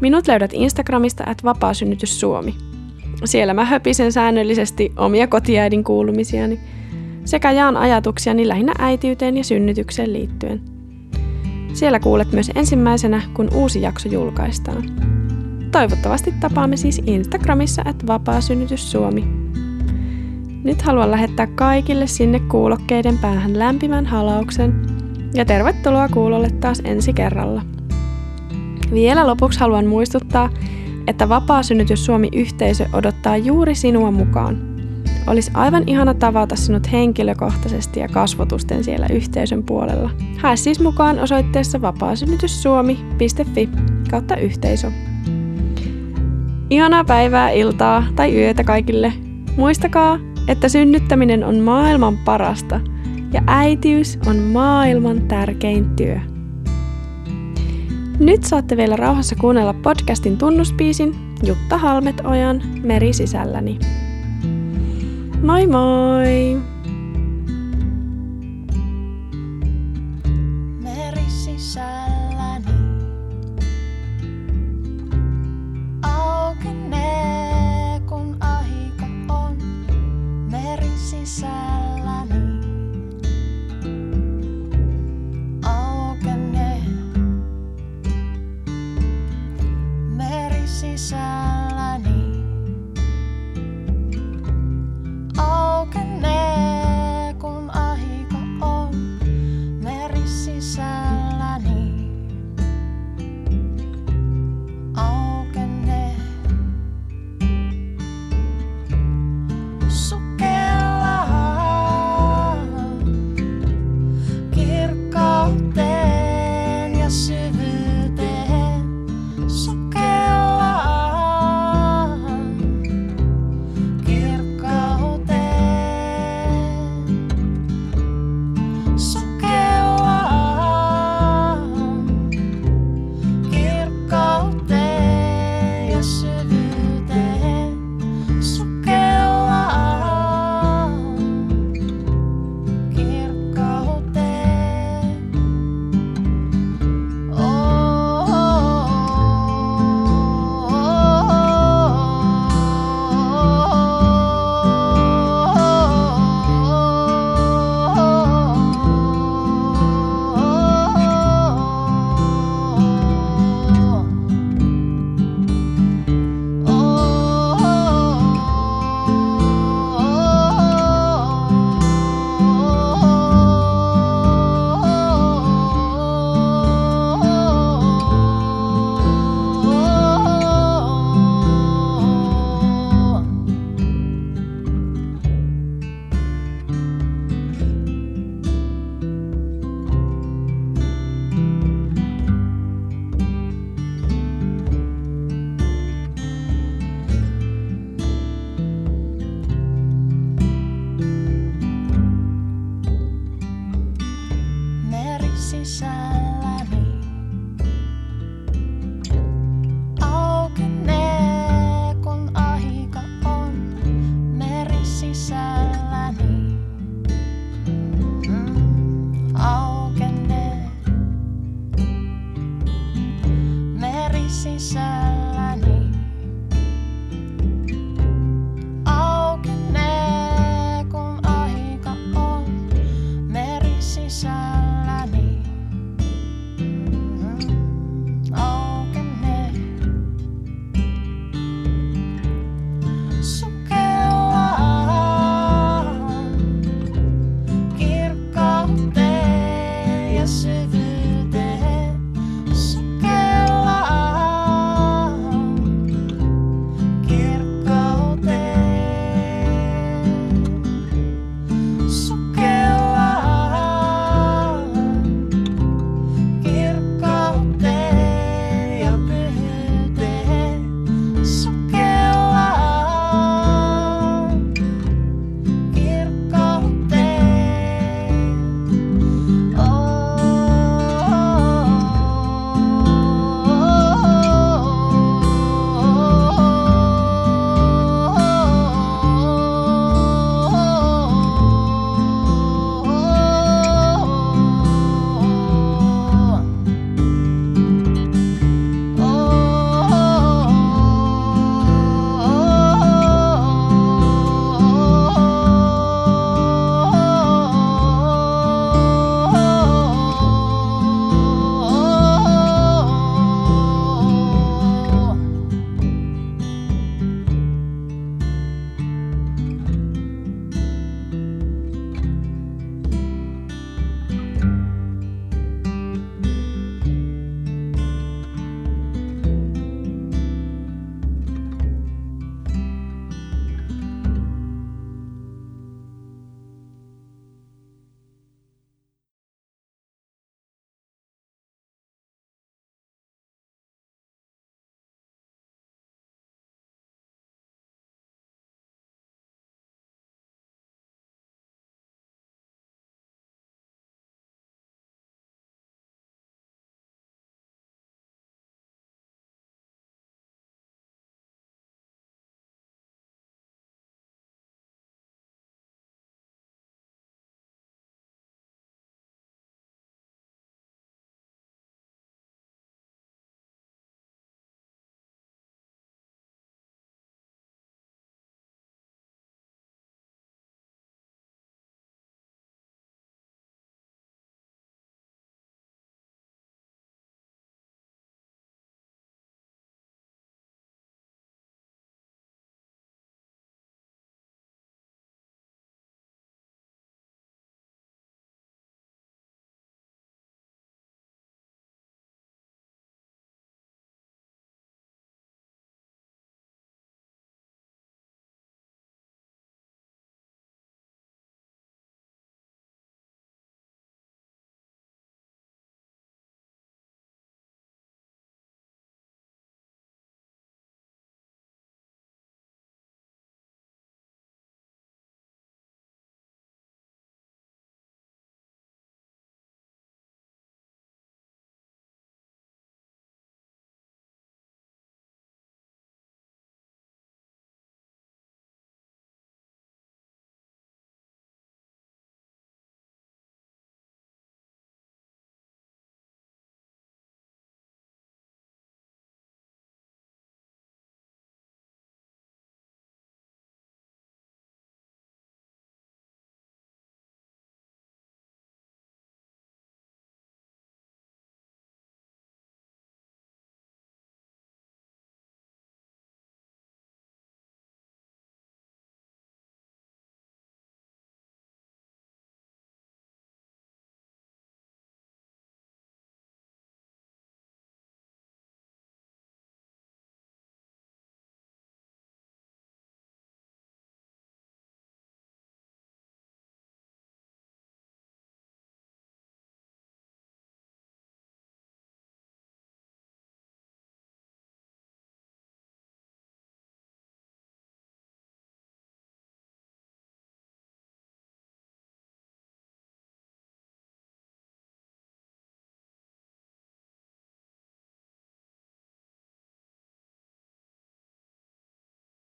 Minut löydät Instagramista at vapaasynnytyssuomi. Siellä mä höpisen säännöllisesti omia kotiäidin kuulumisiani sekä jaan ajatuksiani lähinnä äitiyteen ja synnytykseen liittyen. Siellä kuulet myös ensimmäisenä, kun uusi jakso julkaistaan. Toivottavasti tapaamme siis Instagramissa at vapaasynnytyssuomi. Nyt haluan lähettää kaikille sinne kuulokkeiden päähän lämpimän halauksen ja tervetuloa kuulolle taas ensi kerralla. Vielä lopuksi haluan muistuttaa, että Vapaa Synnytys Suomi-yhteisö odottaa juuri sinua mukaan. Olisi aivan ihana tavata sinut henkilökohtaisesti ja kasvotusten siellä yhteisön puolella. Hae siis mukaan osoitteessa vapaasynnytyssuomi.fi kautta yhteisö. Ihanaa päivää, iltaa tai yötä kaikille. Muistakaa, että synnyttäminen on maailman parasta ja äitiys on maailman tärkein työ. Nyt saatte vielä rauhassa kuunnella podcastin tunnuspiisin Jutta Halmet-ojan Meri sisälläni. Moi moi!